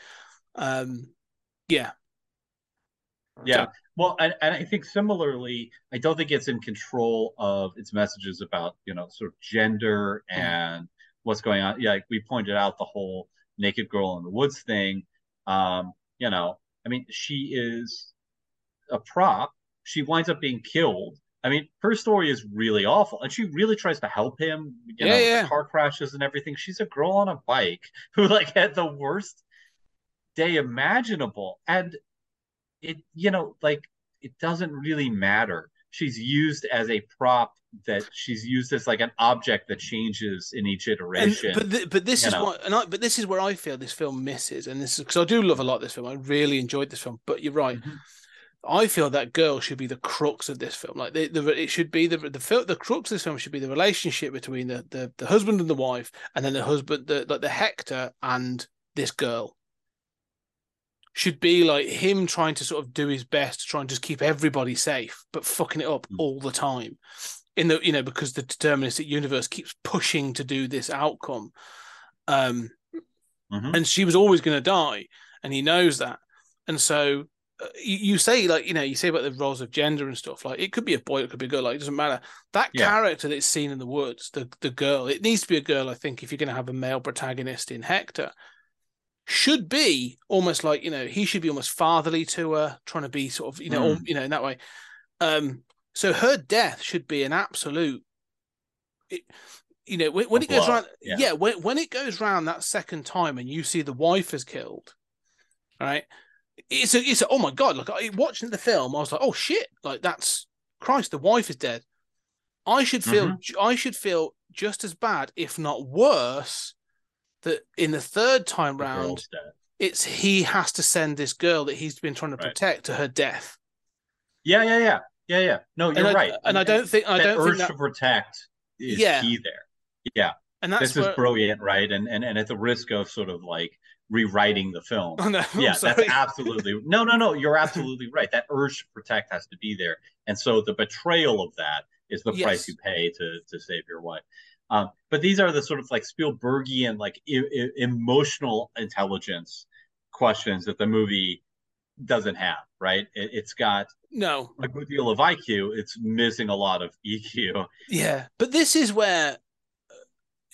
um, yeah, Yeah. Well, and, and I think similarly, I don't think it's in control of its messages about, you know, sort of gender Mm-hmm. and what's going on. Yeah, like we pointed out the whole naked girl in the woods thing. Um, you know, I mean, she is a prop. She winds up being killed. I mean, her story is really awful, and she really tries to help him. You Yeah, know, yeah. the car crashes and everything. She's a girl on a bike who like had the worst day imaginable, and it, you know, like it doesn't really matter. She's used as a prop that she's used as like an object that changes in each and, iteration. but th- but this you is know. what and I, but this is where I feel this film misses, and this is because I do love a lot of this film. I really enjoyed this film, but you're right. Mhm. I feel that girl should be the crux of this film. Like the, the it should be the the fil- the crux of this film should be the relationship between the the, the husband and the wife, and then the husband the like the Hector and this girl. Should be like him trying to sort of do his best to try and just keep everybody safe, but fucking it up Mm. all the time. In the you know because the deterministic universe keeps pushing to do this outcome, um, Mhm. and she was always going to die, and he knows that, and so you, you say like you know you say about the roles of gender and stuff like it could be a boy it could be a girl like it doesn't matter that Yeah. character that's seen in the woods the the girl it needs to be a girl i think if you're going to have a male protagonist in hector should be almost like you know he should be almost fatherly to her trying to be sort of you know Mm. all, you know in that way um so her death should be an absolute it, you know when, when it goes around yeah. yeah, when, when it goes round that second time and you see the wife is killed right it's a it's a, oh my god like I, watching the film i was like oh shit like that's christ the wife is dead i should feel Mm-hmm. i should feel just as bad if not worse that in the third time The round it's he has to send this girl that he's been trying to Right. protect to her death Yeah, yeah, yeah, yeah, yeah. No, you're and I, right. and i don't think i don't urge think that to protect is Yeah. key there. Yeah, and that's this is brilliant, right? And and and at the risk of sort of like rewriting the film. Oh, no, yeah, that's absolutely no, no, no. You're absolutely right. That urge to protect has to be there, and so the betrayal of that is the Yes. price you pay to to save your wife. Um, but these are the sort of like Spielbergian, like emotional intelligence questions that the movie doesn't have. Right? It, it's got no, a good deal of IQ. It's missing a lot of EQ. Yeah, but this is where uh,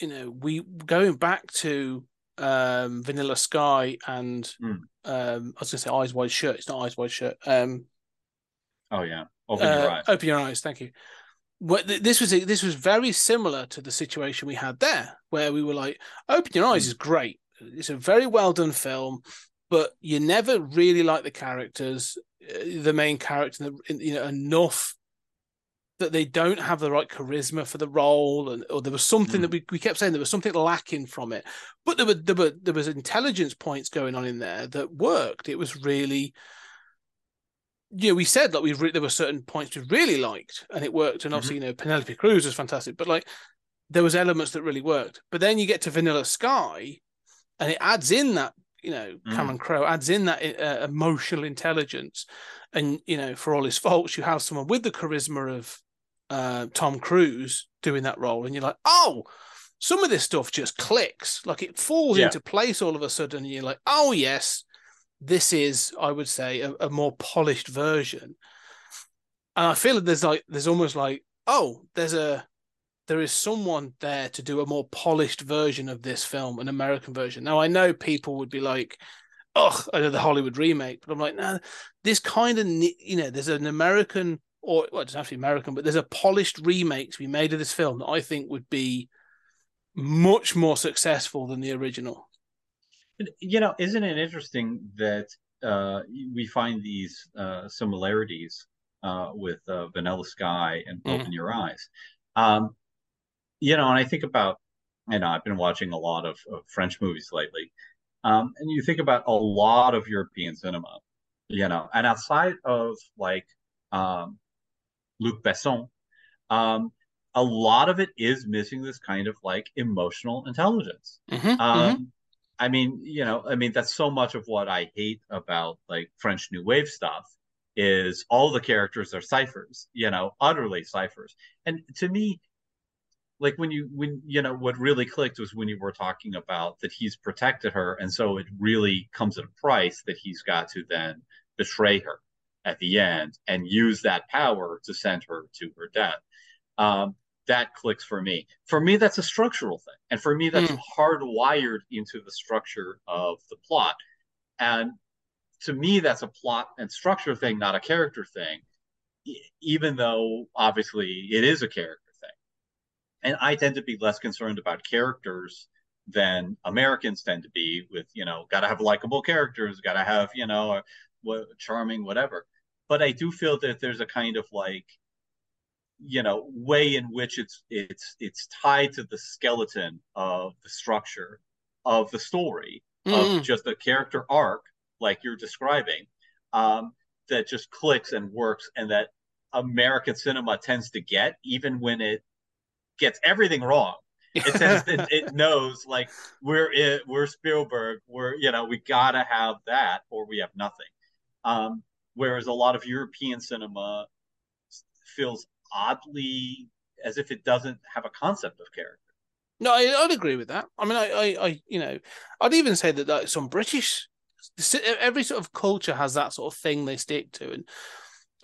you know we going back to um Vanilla Sky and Mm. um I was gonna say Eyes Wide Shut. It's not Eyes Wide Shut. Um, Oh yeah, open your uh, eyes. Open your eyes. Thank you. What th- this was this was very similar to the situation we had there, where we were like, "Open Your Eyes" is great. It's a very well done film, but you never really like the characters, uh, the main character, you know, enough that they don't have the right charisma for the role, and or there was something Mm. that we, we kept saying there was something lacking from it. But there were there were there was intelligence points going on in there that worked. It was really you know, we said that we re- there were certain points we really liked and it worked, and obviously, you know, Penelope Cruz was fantastic, but like there was elements that really worked. But then you get to Vanilla Sky, and it adds in that you know Mm. Cameron Crowe adds in that uh, emotional intelligence, and you know, for all his faults, you have someone with the charisma of uh, Tom Cruise doing that role, and you're like, oh. Some of this stuff just clicks, like it falls Yeah. into place all of a sudden. And you're like, oh yes, this is, I would say, a, a more polished version. And I feel that there's like there's almost like, oh, there's a there is someone there to do a more polished version of this film, an American version. Now I know people would be like, oh, I know the Hollywood remake, but I'm like, no, this kind of you know, there's an American or well, it doesn't have to be American, but there's a polished remake to be made of this film that I think would be much more successful than the original. you know, isn't it interesting that uh, we find these uh, similarities uh, with uh, Vanilla Sky and Mhm. Open Your Eyes? Um, you know, and I think about, you know, I've been watching a lot of, of French movies lately, um, and you think about a lot of European cinema, you know, and outside of like um, Luc Besson, um, a lot of it is missing this kind of like emotional intelligence. Mhm, Um, I mean, you know, I mean, that's so much of what I hate about like French New Wave stuff is all the characters are ciphers, you know, utterly ciphers. And to me, like when you when you know what really clicked was when you were talking about that he's protected her, and so it really comes at a price that he's got to then betray her at the end and use that power to send her to her death. Um, that clicks for me. For me, that's a structural thing, and for me, that's Mm. hardwired into the structure of the plot. And to me, that's a plot and structure thing, not a character thing. e- Even though obviously it is a character thing, and I tend to be less concerned about characters than Americans tend to be. With you know, got to have likable characters, got to have you know, a, what charming whatever. But I do feel that there's a kind of like you know way in which it's it's it's tied to the skeleton of the structure of the story mhm. of just a character arc like you're describing um that just clicks and works and that american cinema tends to get even when it gets everything wrong it says it, it knows like we're it we're spielberg we're you know we gotta have that or we have nothing um whereas a lot of european cinema feels oddly as if it doesn't have a concept of character. No, I, I'd agree with that. I mean, I, I, I, you know, I'd even say that, that some British, every sort of culture has that sort of thing they stick to, and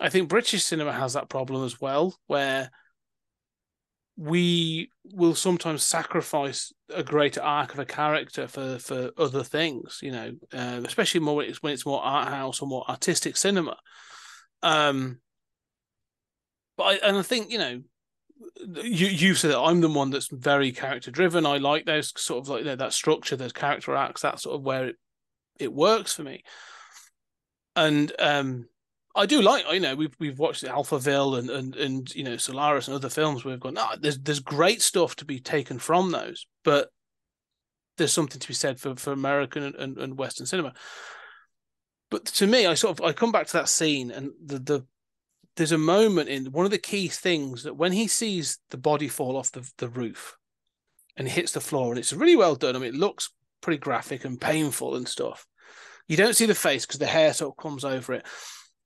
I think British cinema has that problem as well, where we will sometimes sacrifice a greater arc of a character for for other things, you know, um, especially more when it's, when it's more art house or more artistic cinema. Um, but I, and I think you know you you said that I'm the one that's very character driven. I like those sort of like you know, that structure, those character arcs. That's sort of where it it works for me. And um, I do like you know we've we've watched Alphaville and and and you know Solaris and other films we've gone. Ah, there's there's great stuff to be taken from those, but there's something to be said for for American and, and, and Western cinema. But to me, I sort of I come back to that scene and the the there's a moment in one of the key things that when he sees the body fall off the, the roof and hits the floor, and it's really well done. I mean, it looks pretty graphic and painful and stuff. You don't see the face because the hair sort of comes over it.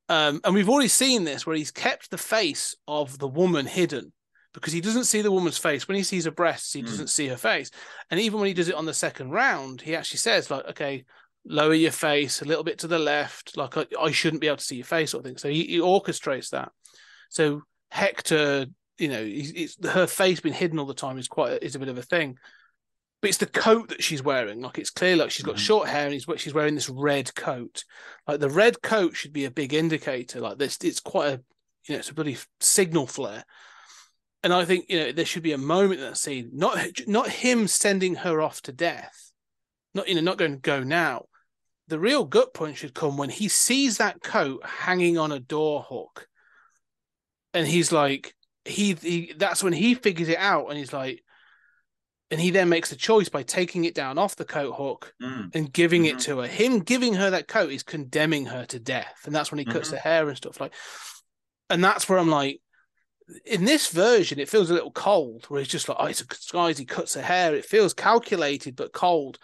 Um, and we've already seen this where he's kept the face of the woman hidden because he doesn't see the woman's face. When he sees her breasts, he Mm. doesn't see her face. And even when he does it on the second round, he actually says, like, okay, lower your face a little bit to the left. Like, I, I shouldn't be able to see your face, sort of thing. So he, he orchestrates that. So Hector, you know, he's, her face being hidden all the time is quite is a bit of a thing. But it's the coat that she's wearing. Like it's clear, like she's got Mhm. short hair and he's she's wearing this red coat. Like the red coat should be a big indicator. Like this, it's quite a, you know, it's a bloody signal flare. And I think you know there should be a moment in that scene, not not him sending her off to death, not you know not going to go now. The real gut punch should come when he sees that coat hanging on a door hook, and he's like, he, he that's when he figures it out, and he's like, and he then makes the choice by taking it down off the coat hook Mm. and giving it Mhm. to her. Him giving her that coat is condemning her to death, and that's when he cuts Mhm. her hair and stuff like. And that's where I'm like, in this version, it feels a little cold, where it's just like, oh, it's a disguise. He cuts her hair. It feels calculated but cold.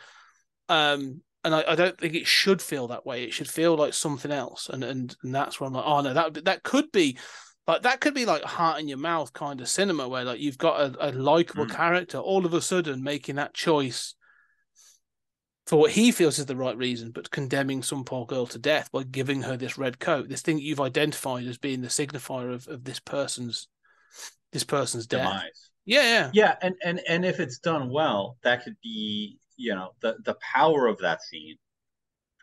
Um, and I, I don't think it should feel that way. It should feel like something else. And and and that's where I'm like, oh no, that that could be. Like that could be like heart in your mouth kind of cinema where like you've got a, a likable Mm. character all of a sudden making that choice for what he feels is the right reason, but condemning some poor girl to death by giving her this red coat, this thing you've identified as being the signifier of, of this person's this person's death. Demise. Yeah, yeah. Yeah, and and and if it's done well, that could be you know the the power of that scene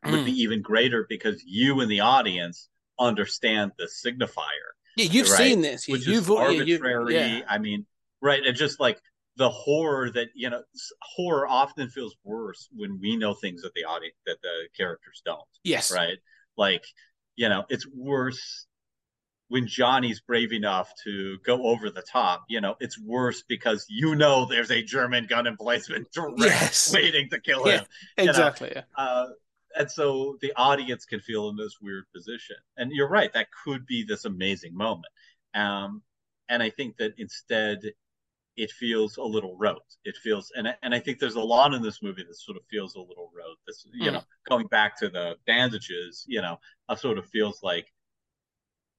would Mm. be even greater because you in the audience understand the signifier, Yeah, you've Right. seen this. Which you've is yeah, you- arbitrary. yeah. I mean, right? And just like the horror that you know, horror often feels worse when we know things that the audience that the characters don't. Yes. right? Like, you know, it's worse when Johnny's brave enough to go over the top. You know, it's worse because you know there's a German gun emplacement Yes. waiting to kill Yeah. him. know, Exactly. yeah. Uh, and so the audience can feel in this weird position. And you're right, that could be this amazing moment. Um, and I think that instead it feels a little rote. It feels, and I, and I think there's a lot in this movie that sort of feels a little rote. This, you Mm. know, going back to the bandages, you know, uh, sort of feels like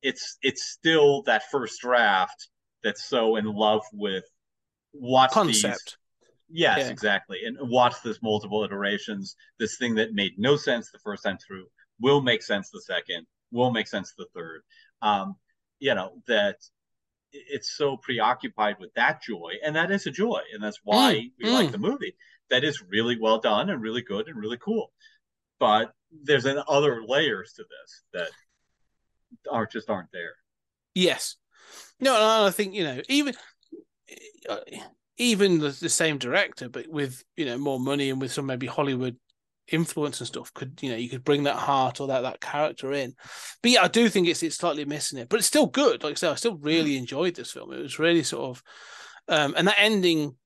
it's it's still that first draft that's so in love with these Concept. Yes, Yeah. exactly. And watch this multiple iterations. This thing that made no sense the first time through will make sense the second, will make sense the third. Um, you know, that it's so preoccupied with that joy, and that is a joy, and that's why Mm, we like mm. the movie. That is really well done and really good and really cool. But there's an other layers to this that are just aren't there. Yes. No, no, I think you know even uh, even the, the same director, but with you know more money and with some maybe Hollywood influence and stuff, could you know you could bring that heart or that that character in. But yeah, I do think it's it's slightly missing it, but it's still good. Like I said, I still really enjoyed this film. It was really sort of, um, and that ending.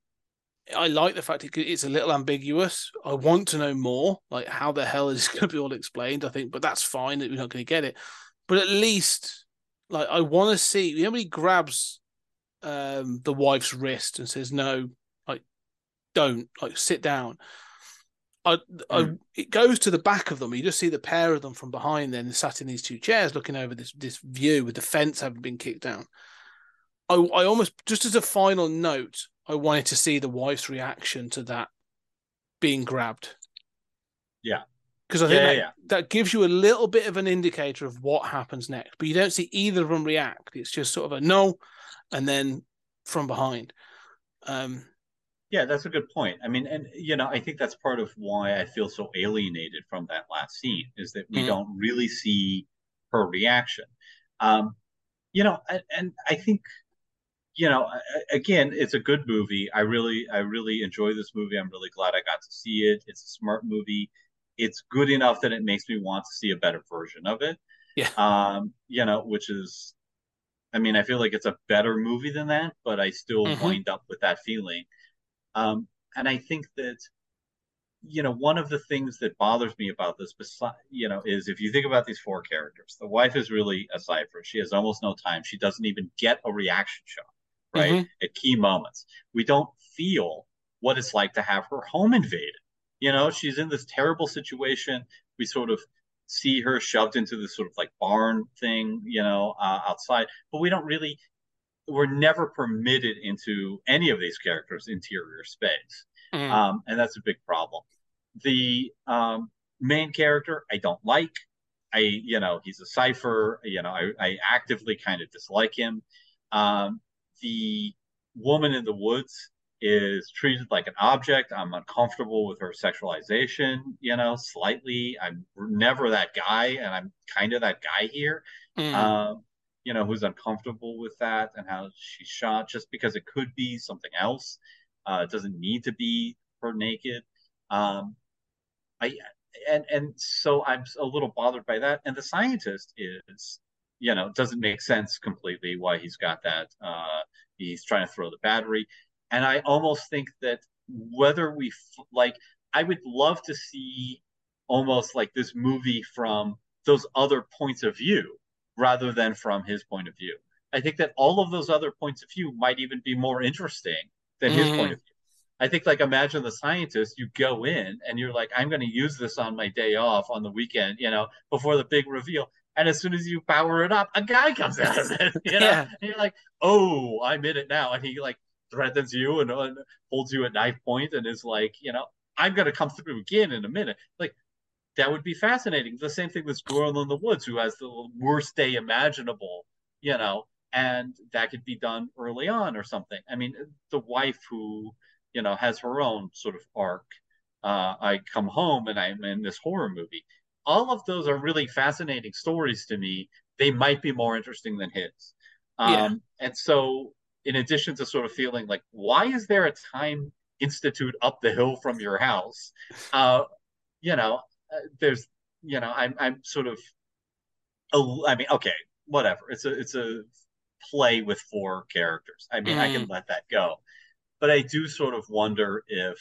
I like the fact it, it's a little ambiguous. I want to know more, like how the hell is going to be all explained. I think, but that's fine that we're not going to get it. But at least like I want to see. You know, when he grabs um the wife's wrist and says, "No, like, don't like sit down." I, I, Mm. it goes to the back of them. You just see the pair of them from behind, then sat in these two chairs, looking over this this view with the fence having been kicked down. I, I almost just as a final note, I wanted to see the wife's reaction to that being grabbed. Yeah. because I think Yeah, that, yeah. that gives you a little bit of an indicator of what happens next, but you don't see either of them react. It's just sort of a no, and then from behind. Um, Yeah, that's a good point. I mean, and you know, I think that's part of why I feel so alienated from that last scene is that we Mhm. don't really see her reaction. Um, you know, and, and I think, you know, again, it's a good movie. I really, I really enjoy this movie. I'm really glad I got to see it. It's a smart movie. It's good enough that it makes me want to see a better version of it. Yeah. Um, you know, which is, I mean, I feel like it's a better movie than that, but I still Mhm. wind up with that feeling. Um, and I think that, you know, one of the things that bothers me about this, besides, you know, is if you think about these four characters, the wife is really a cipher. She has almost no time. She doesn't even get a reaction shot, right? Mhm. At key moments. We don't feel what it's like to have her home invaded. You know, she's in this terrible situation. We sort of see her shoved into this sort of like barn thing, you know, uh, outside, but we don't really, we're never permitted into any of these characters' interior space. Mm. Um, and that's a big problem. The um, main character, I don't like. I, you know, he's a cipher. You know, I, I actively kind of dislike him. Um, the woman in the woods is treated like an object. I'm uncomfortable with her sexualization, you know, slightly. I'm never that guy, and I'm kind of that guy here. Mm. Um, you know, who's uncomfortable with that and how she's shot, just because it could be something else. Uh, it doesn't need to be her naked. Um, I and and so I'm a little bothered by that. And the scientist is, you know, doesn't make sense completely why he's got that. Uh, he's trying to throw the battery, and I almost think that whether we like, I would love to see almost like this movie from those other points of view rather than from his point of view. I think that all of those other points of view might even be more interesting than his Mm. point of view. I think like imagine the scientist, you go in and you're like, I'm going to use this on my day off on the weekend, you know, before the big reveal. And as soon as you power it up, a guy comes out of it, you know, Yeah. and you're like, oh, I'm in it now. And he like threatens you and, and holds you at knife point and is like, you know, I'm going to come through again in a minute. Like that would be fascinating. The same thing with Squirrel in the Woods, who has the worst day imaginable, you know, and that could be done early on or something. I mean, the wife who, you know, has her own sort of arc. Uh, I come home and I'm in this horror movie. All of those are really fascinating stories to me. They might be more interesting than his. Um, Yeah. And so, in addition to sort of feeling like, why is there a time institute up the hill from your house? Uh, you know, uh, there's, you know, I'm, I'm sort of, oh, I mean, okay, whatever. It's a, it's a play with four characters. I mean, I can let that go but I do sort of wonder if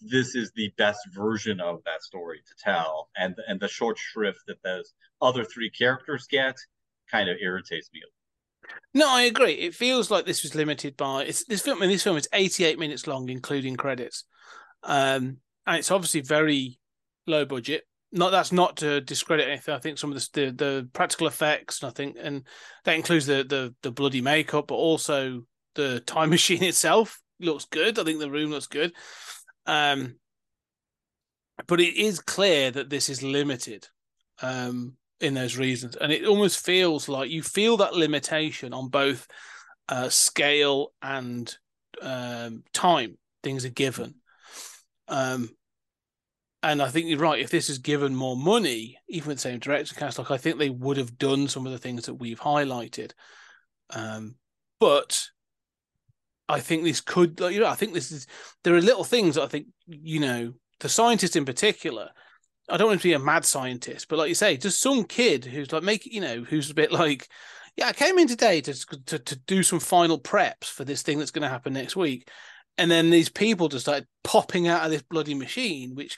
this is the best version of that story to tell, and and the short shrift that those other three characters get kind of irritates me. No, I agree. It feels like this was limited by it's this film. And this film is 88 minutes long, including credits, um, and it's obviously very low budget. Not that's not to discredit anything. I think some of the the, the practical effects, and I think, and that includes the the the bloody makeup, but also the time machine itself looks good. I think the room looks good. Um, but it is clear that this is limited um, in those reasons, and it almost feels like you feel that limitation on both uh, scale and um, time. Things are given, um, and I think you're right. If this is given more money, even with the same director cast, like I think they would have done some of the things that we've highlighted. Um, but I think this could, like, you know, I think this is. There are little things that I think, you know, the scientist in particular. I don't want to be a mad scientist, but like you say, just some kid who's like make you know who's a bit like, yeah, I came in today to to, to do some final preps for this thing that's going to happen next week, and then these people just started popping out of this bloody machine. Which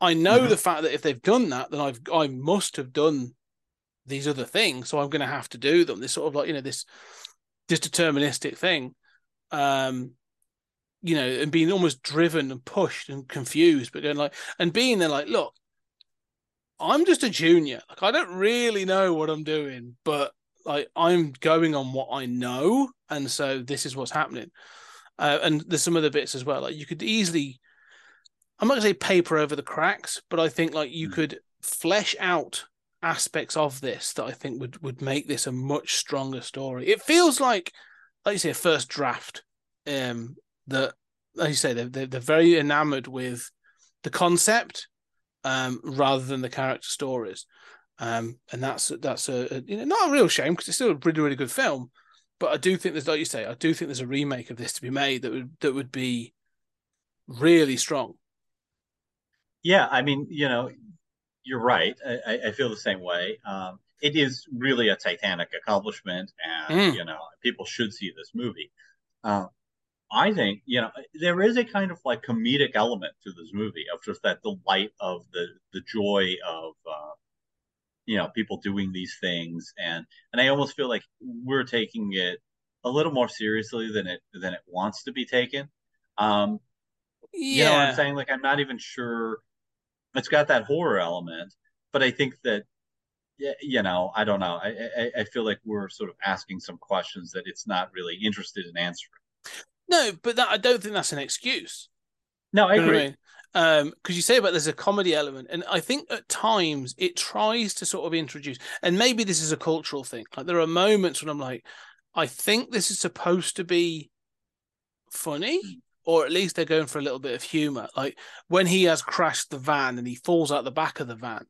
I know Mhm. the fact that if they've done that, then I've I must have done these other things, so I'm going to have to do them. This sort of like you know this this deterministic thing um you know and being almost driven and pushed and confused but going like and being there like look i'm just a junior. Like i don't really know what i'm doing but like i'm going on what i know and so this is what's happening. Uh, and there's some other bits as well. Like you could easily i'm not going to say paper over the cracks but i think like you Mm. could flesh out aspects of this that i think would would make this a much stronger story. It feels like like you say a first draft um that like you say they're, they're, they're very enamored with the concept um rather than the character stories um and that's that's a, a you know not a real shame because it's still a really really good film but i do think there's like you say i do think there's a remake of this to be made that would that would be really strong Yeah, I mean, you know, you're right. I, I- feel the same way. Um, it is really a titanic accomplishment, and Mm. you know, people should see this movie. Uh, I think you know there is a kind of like comedic element to this movie of just that delight of the the joy of uh, you know people doing these things, and and I almost feel like we're taking it a little more seriously than it than it wants to be taken. Um, You know what Yeah. I'm saying? Like I'm not even sure it's got that horror element, but I think that yeah, you know, I don't know. I, I I feel like we're sort of asking some questions that it's not really interested in answering. No, but that I don't think that's an excuse. No, I You know agree. I mean? Um, because you say about there's a comedy element, and I think at times it tries to sort of introduce, and maybe this is a cultural thing. Like there are moments when I'm like, I think this is supposed to be funny, or at least they're going for a little bit of humor. Like when he has crashed the van and he falls out the back of the van,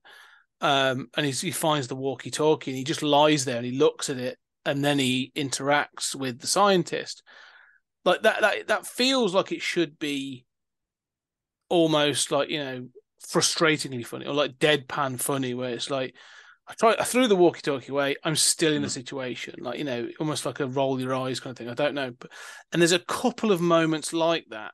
um, and he's, he finds the walkie-talkie and he just lies there and he looks at it, and then he interacts with the scientist. Like that, that that feels like it should be almost like you know frustratingly funny or like deadpan funny where it's like I try I threw the walkie talkie away. I'm still in the mm. situation. Like you know almost like a roll your eyes kind of thing. I don't know. But and there's a couple of moments like that.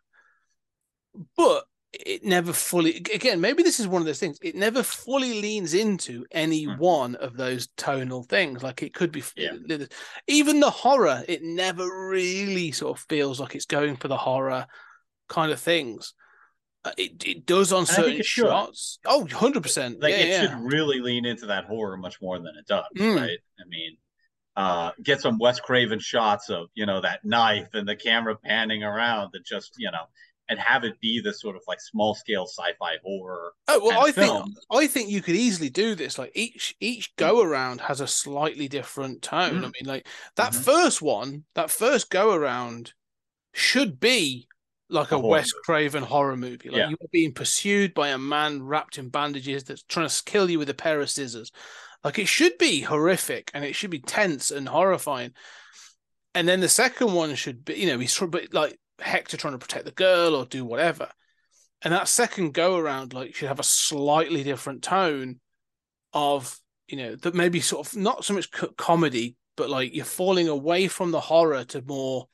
But it never fully again maybe this is one of those things it never fully leans into any Mhm. one of those tonal things like it could be Yeah. even the horror it never really sort of feels like it's going for the horror kind of things uh, it, it does on think certain it should. shots oh 100% Like yeah, it yeah. should really lean into that horror much more than it does, Mm. right? I mean, uh, get some Wes Craven shots of you know that knife and the camera panning around that just you know, and have it be this sort of like small scale sci-fi horror. Oh well, I of think. I think you could easily do this. Like each each go around has a slightly different tone. I Mm. mean, like that Mhm. first one, that first go around should be like a, A Wes movie. Craven horror movie. Like Yeah. you are being pursued by a man wrapped in bandages that's trying to kill you with a pair of scissors. Like it should be horrific and it should be tense and horrifying. And then the second one should be, you know, he's but like Hector trying to protect the girl or do whatever. And that second go around, like, should have a slightly different tone of, you know, that maybe sort of not so much co- comedy, but like you're falling away from the horror to more,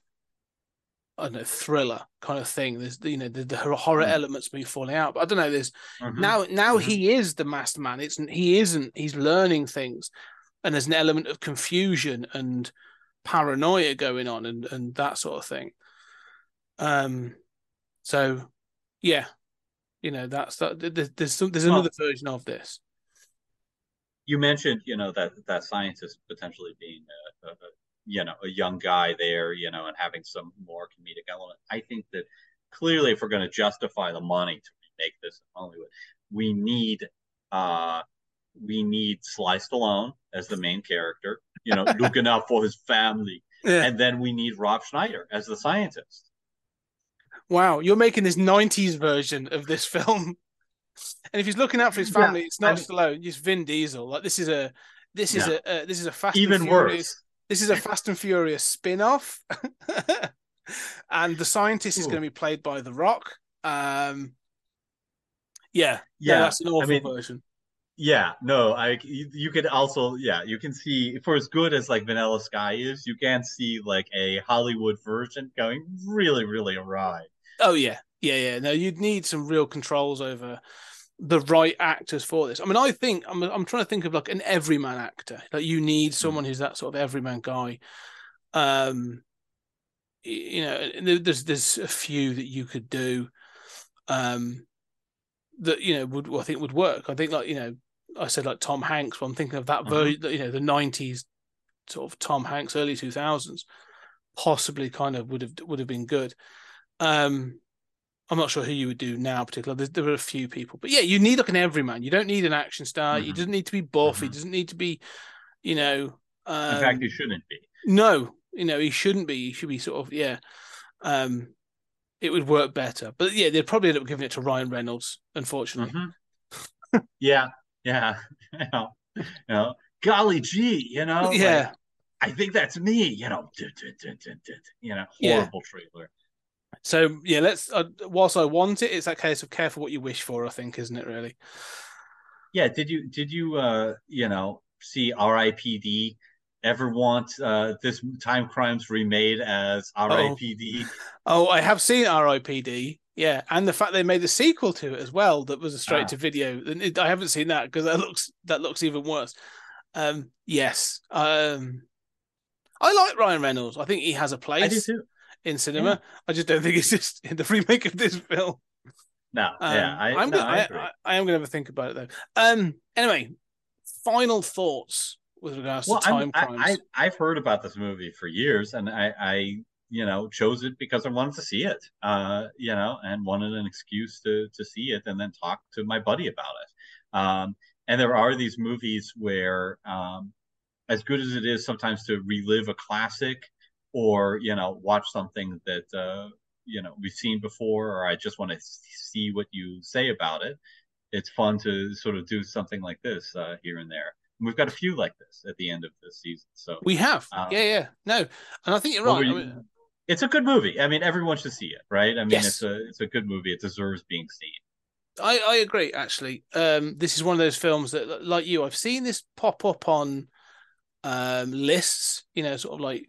I don't know, thriller kind of thing. There's, you know, the, the horror Mm. elements maybe falling out. But I don't know. There's Mhm. now, now Mhm. he is the masked man. It's he isn't. He's learning things, and there's an element of confusion and paranoia going on, and and that sort of thing. Um, so yeah, you know, that's that. There's some, there's Well- another version of this. you mentioned you know that that scientist potentially being a, a, a you know a young guy there you know and having some more comedic element i think that clearly if we're going to justify the money to remake this in hollywood we need uh we need sly stallone as the main character you know looking out for his family Yeah. and then we need rob schneider as the scientist Wow, you're making this '90s version of this film, and if he's looking out for his Yeah, family, it's not I mean- Stallone, it's Vin Diesel. Like this is a this is Yeah. a uh, this is a Fast even and Furious. worse This is a Fast and Furious spin-off. and the scientist is going to be played by The Rock. Um yeah, yeah no, that's an awful mean, version. Yeah, no, I you, you could also yeah, you can see for as good as like Vanilla Sky is, you can see like a Hollywood version going really, really awry. Oh yeah, yeah, yeah. No, you'd need some real controls over the right actors for this. I mean, I think I'm I'm trying to think of like an everyman actor. Like you need someone who's that sort of everyman guy. Um, you know, there's there's a few that you could do. Um, that you know would I think would work. I think like you know I said like Tom Hanks. But I'm thinking of that version. You know, the '90s sort of Tom Hanks, early 2000s, possibly kind of would have would have been good. Um, I'm not sure who you would do now, particularly. There, there are a few people, but yeah, you need like an everyman. You don't need an action star. He Mhm. doesn't need to be buff. He Mhm. doesn't need to be, you know. Um, In fact, he shouldn't be. no, you know, he shouldn't be. He should be sort of yeah. Um, it would work better, but yeah, they'd probably end up giving it to Ryan Reynolds. Unfortunately, Mhm. yeah, yeah, you know, you know, golly gee, you know, like, yeah. I think that's me, you know, you know, Yeah. horrible trailer. So yeah, let's. Uh, whilst I want it, it's that case of careful what you wish for. I think, isn't it? Really. Yeah, did you did you uh you know see R.I.P.D. ever want uh this Timecrimes remade as R.I.P.D. Oh, I have seen R.I.P.D. Yeah, and the fact they made the sequel to it as well that was a straight Ah. to video. And I haven't seen that because that looks that looks even worse. Um, yes. Um, I like Ryan Reynolds. I think he has a I do place. too. In cinema. Yeah. I just don't think it's just in the remake of this film. No, Um, yeah, I, I'm no, gonna, I I, agree. I, I am going to have a think about it though. Um. Anyway, final thoughts with regards well, to time I'm, crimes. I, I, I've heard about this movie for years, and I, I, you know, chose it because I wanted to see it, uh, you know, and wanted an excuse to to see it, and then talk to my buddy about it. Um, and there are these movies where, um, as good as it is sometimes to relive a classic, or you know, watch something that uh, you know we've seen before, or I just want to see what you say about it. It's fun to sort of do something like this uh, here and there. And we've got a few like this at the end of the season. So we have, Um, yeah, yeah, no, and I think you're right. were I mean, it's a good movie. I mean, everyone should see it, right? I mean, Yes. it's a it's a good movie. It deserves being seen. I, I agree. Actually, um, this is one of those films that, like you, I've seen this pop up on um, lists. You know, sort of like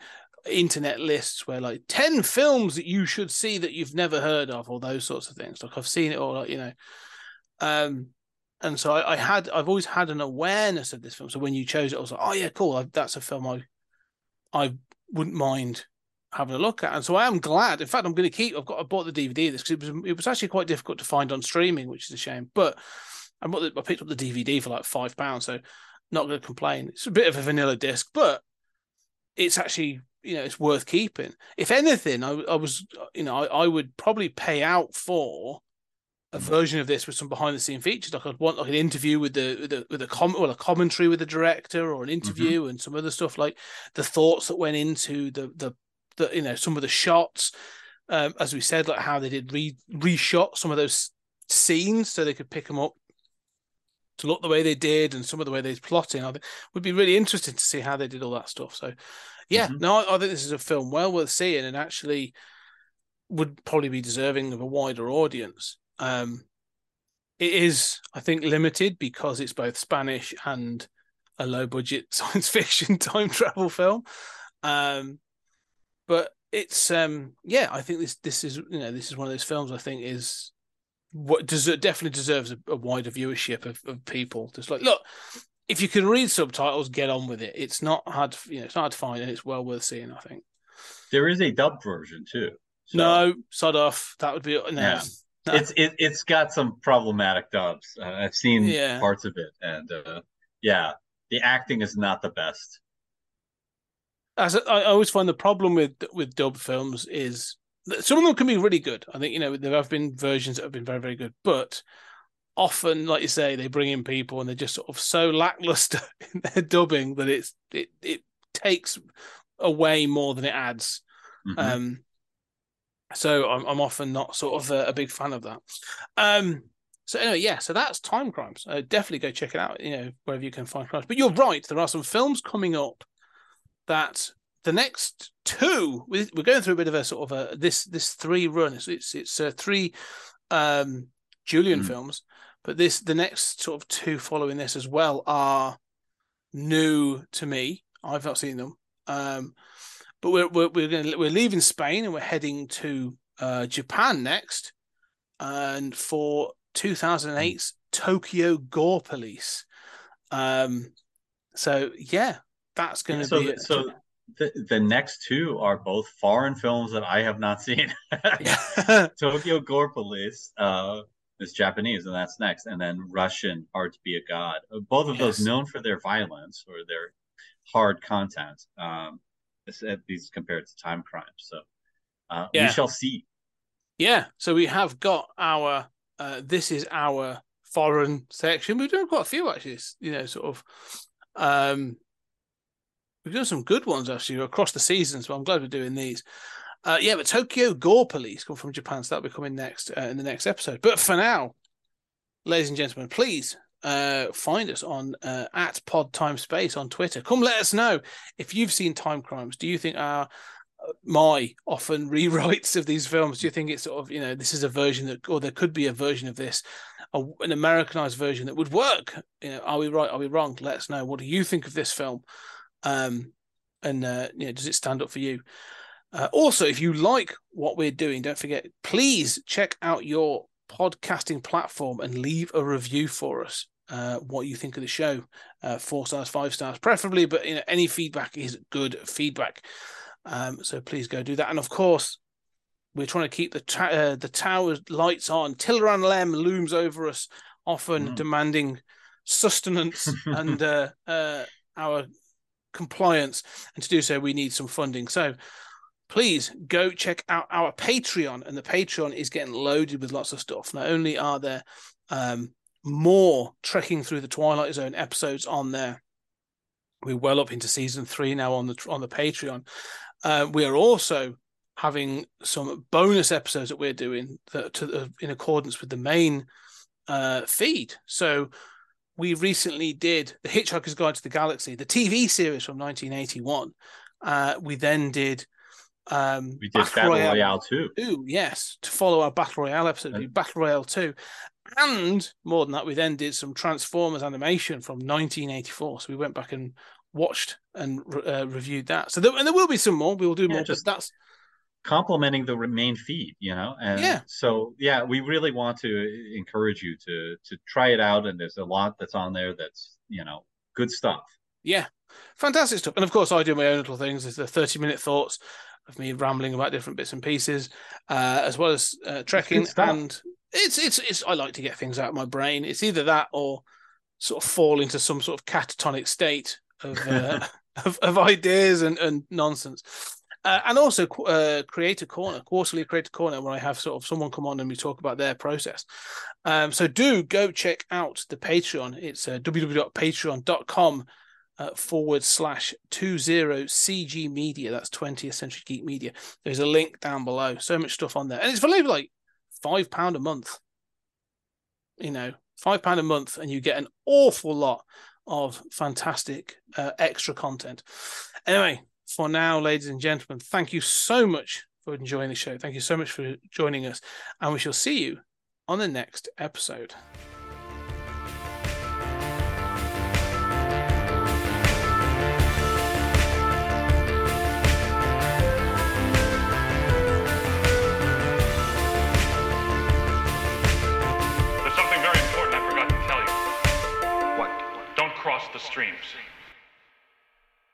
internet lists where like ten films that you should see that you've never heard of, or those sorts of things. Like I've seen it all. Like, you know, um, and so I, I had, I've always had an awareness of this film. So when you chose it, I was like, oh yeah, cool. I, that's a film I, I wouldn't mind having a look at. And so I am glad. In fact, I'm going to keep. I've got. I bought the DVD of this because it was it was actually quite difficult to find on streaming, which is a shame. But I bought the, I picked up the DVD for like five pounds, so not going to complain. It's a bit of a vanilla disc, but it's actually you know it's worth keeping. If anything, I, I was you know I, I would probably pay out for a version of this with some behind the scene features. Like I'd want like an interview with the with the with a com well a commentary with the director or an interview and some other stuff like the thoughts that went into the the the you know some of the shots. Um, as we said, like how they did re reshot some of those scenes so they could pick them up to look the way they did and some of the way they're plotting. I think would be really interesting to see how they did all that stuff. So, yeah, Mhm. no, I, I think this is a film well worth seeing and actually would probably be deserving of a wider audience. Um, it is, I think, limited because it's both Spanish and a low budget science fiction time travel film. Um, but it's um yeah, I think this this is you know this is one of those films I think is what does definitely deserves a, a wider viewership of, of people. Just like look, if you can read subtitles, get on with it. It's not hard, to, you know, it's not hard to find, and it's well worth seeing. I think. There is a dub version too. So no, sod off. That would be no. Yeah. no. it's it, it's got some problematic dubs. Uh, I've seen Yeah. parts of it, and uh, yeah, the acting is not the best. as I I always find the problem with with dub films is some of them can be really good. I think you know there have been versions that have been very very good, but often, like you say, they bring in people and they're just sort of so lackluster in their dubbing that it's it it takes away more than it adds. Mhm. Um, so I'm I'm often not sort of a, a big fan of that. Um, so anyway, yeah, so that's Timecrimes. Uh, definitely go check it out. You know wherever you can find crimes. But you're right, there are some films coming up that the next two we- we're going through a bit of a sort of a this this three run. It's it's, it's uh, three um, Julian Mm. films, but this the next sort of two following this as well are new to me. I've not seen them. Um, but we're we're we're, gonna, we're leaving Spain and we're heading to uh, Japan next, and for 2008's Tokyo Gore Police. Um, so yeah, that's going to so be so the, the next two are both foreign films that I have not seen. Tokyo Gore Police uh, is Japanese, and that's next, and then Russian Hard to Be a God. Uh, Both of those known for their violence or their hard content. Um, least compared to Timecrimes. So uh, Yeah. we shall see. Yeah, so we have got our uh, this is our foreign section. We've done quite a few actually, you know, sort of um we've done some good ones actually across the seasons, but I'm glad we're doing these. Uh yeah, but Tokyo Gore Police come from Japan, so that'll be coming next uh, in the next episode. But for now, ladies and gentlemen, please uh find us on uh, at pod time space on Twitter. Come let us know if you've seen Timecrimes. Do you think our my often rewrites of these films do you think it's sort of you know this is a version that or there could be a version of this a, an americanized version that would work you know are we right are we wrong let us know what do you think of this film um and uh you know does it stand up for you uh, also if you like what we're doing don't forget please check out your podcasting platform and leave a review for us uh, what you think of the show uh, four stars five stars preferably but you know any feedback is good feedback um, so please go do that. And of course, we're trying to keep the ta- uh, the tower lights on. Tileran Lem looms over us, often Mm. demanding sustenance and uh, uh, our compliance. And to do so, we need some funding. So please go check out our Patreon. And the Patreon is getting loaded with lots of stuff. Not only are there um, more trekking through the Twilight Zone episodes on there, we're well up into season three now on the on the Patreon. Uh, we are also having some bonus episodes that we're doing that to, uh, in accordance with the main uh, feed. So we recently did the Hitchhiker's Guide to the Galaxy, the TV series from 1981. Uh, we then did um, We did Battle Royale too. 2, yes, to follow our Battle Royale episode, did Battle Royale 2. And more than that, we then did some Transformers animation from 1984. So we went back and watched and uh, reviewed that. So there, and there will be some more. We will do Yeah, more. just- that's complementing the main feed, you know. And Yeah. So yeah, we really want to encourage you to to try it out, and there's a lot that's on there that's you know good stuff. Yeah, fantastic stuff. And of course, I do my own little things. There's the 30 minute thoughts of me rambling about different bits and pieces, uh, as well as uh, trekking. And it's it's it's I like to get things out of my brain. It's either that or sort of fall into some sort of catatonic state of uh, of, of ideas and, and nonsense. Uh, and also uh, creator corner, quarterly creator corner, where I have sort of someone come on and we talk about their process. Um, so do go check out the Patreon. It's uh, www.patreon.com uh, forward slash 20 CG Media. That's 20th Century Geek Media. There's a link down below. So much stuff on there. And it's for like five pound a month. You know, five pound a month, and you get an awful lot of fantastic uh, extra content. Anyway, for now, ladies and gentlemen, thank you so much for enjoying the show. Thank you so much for joining us, and we shall see you on the next episode. the streams.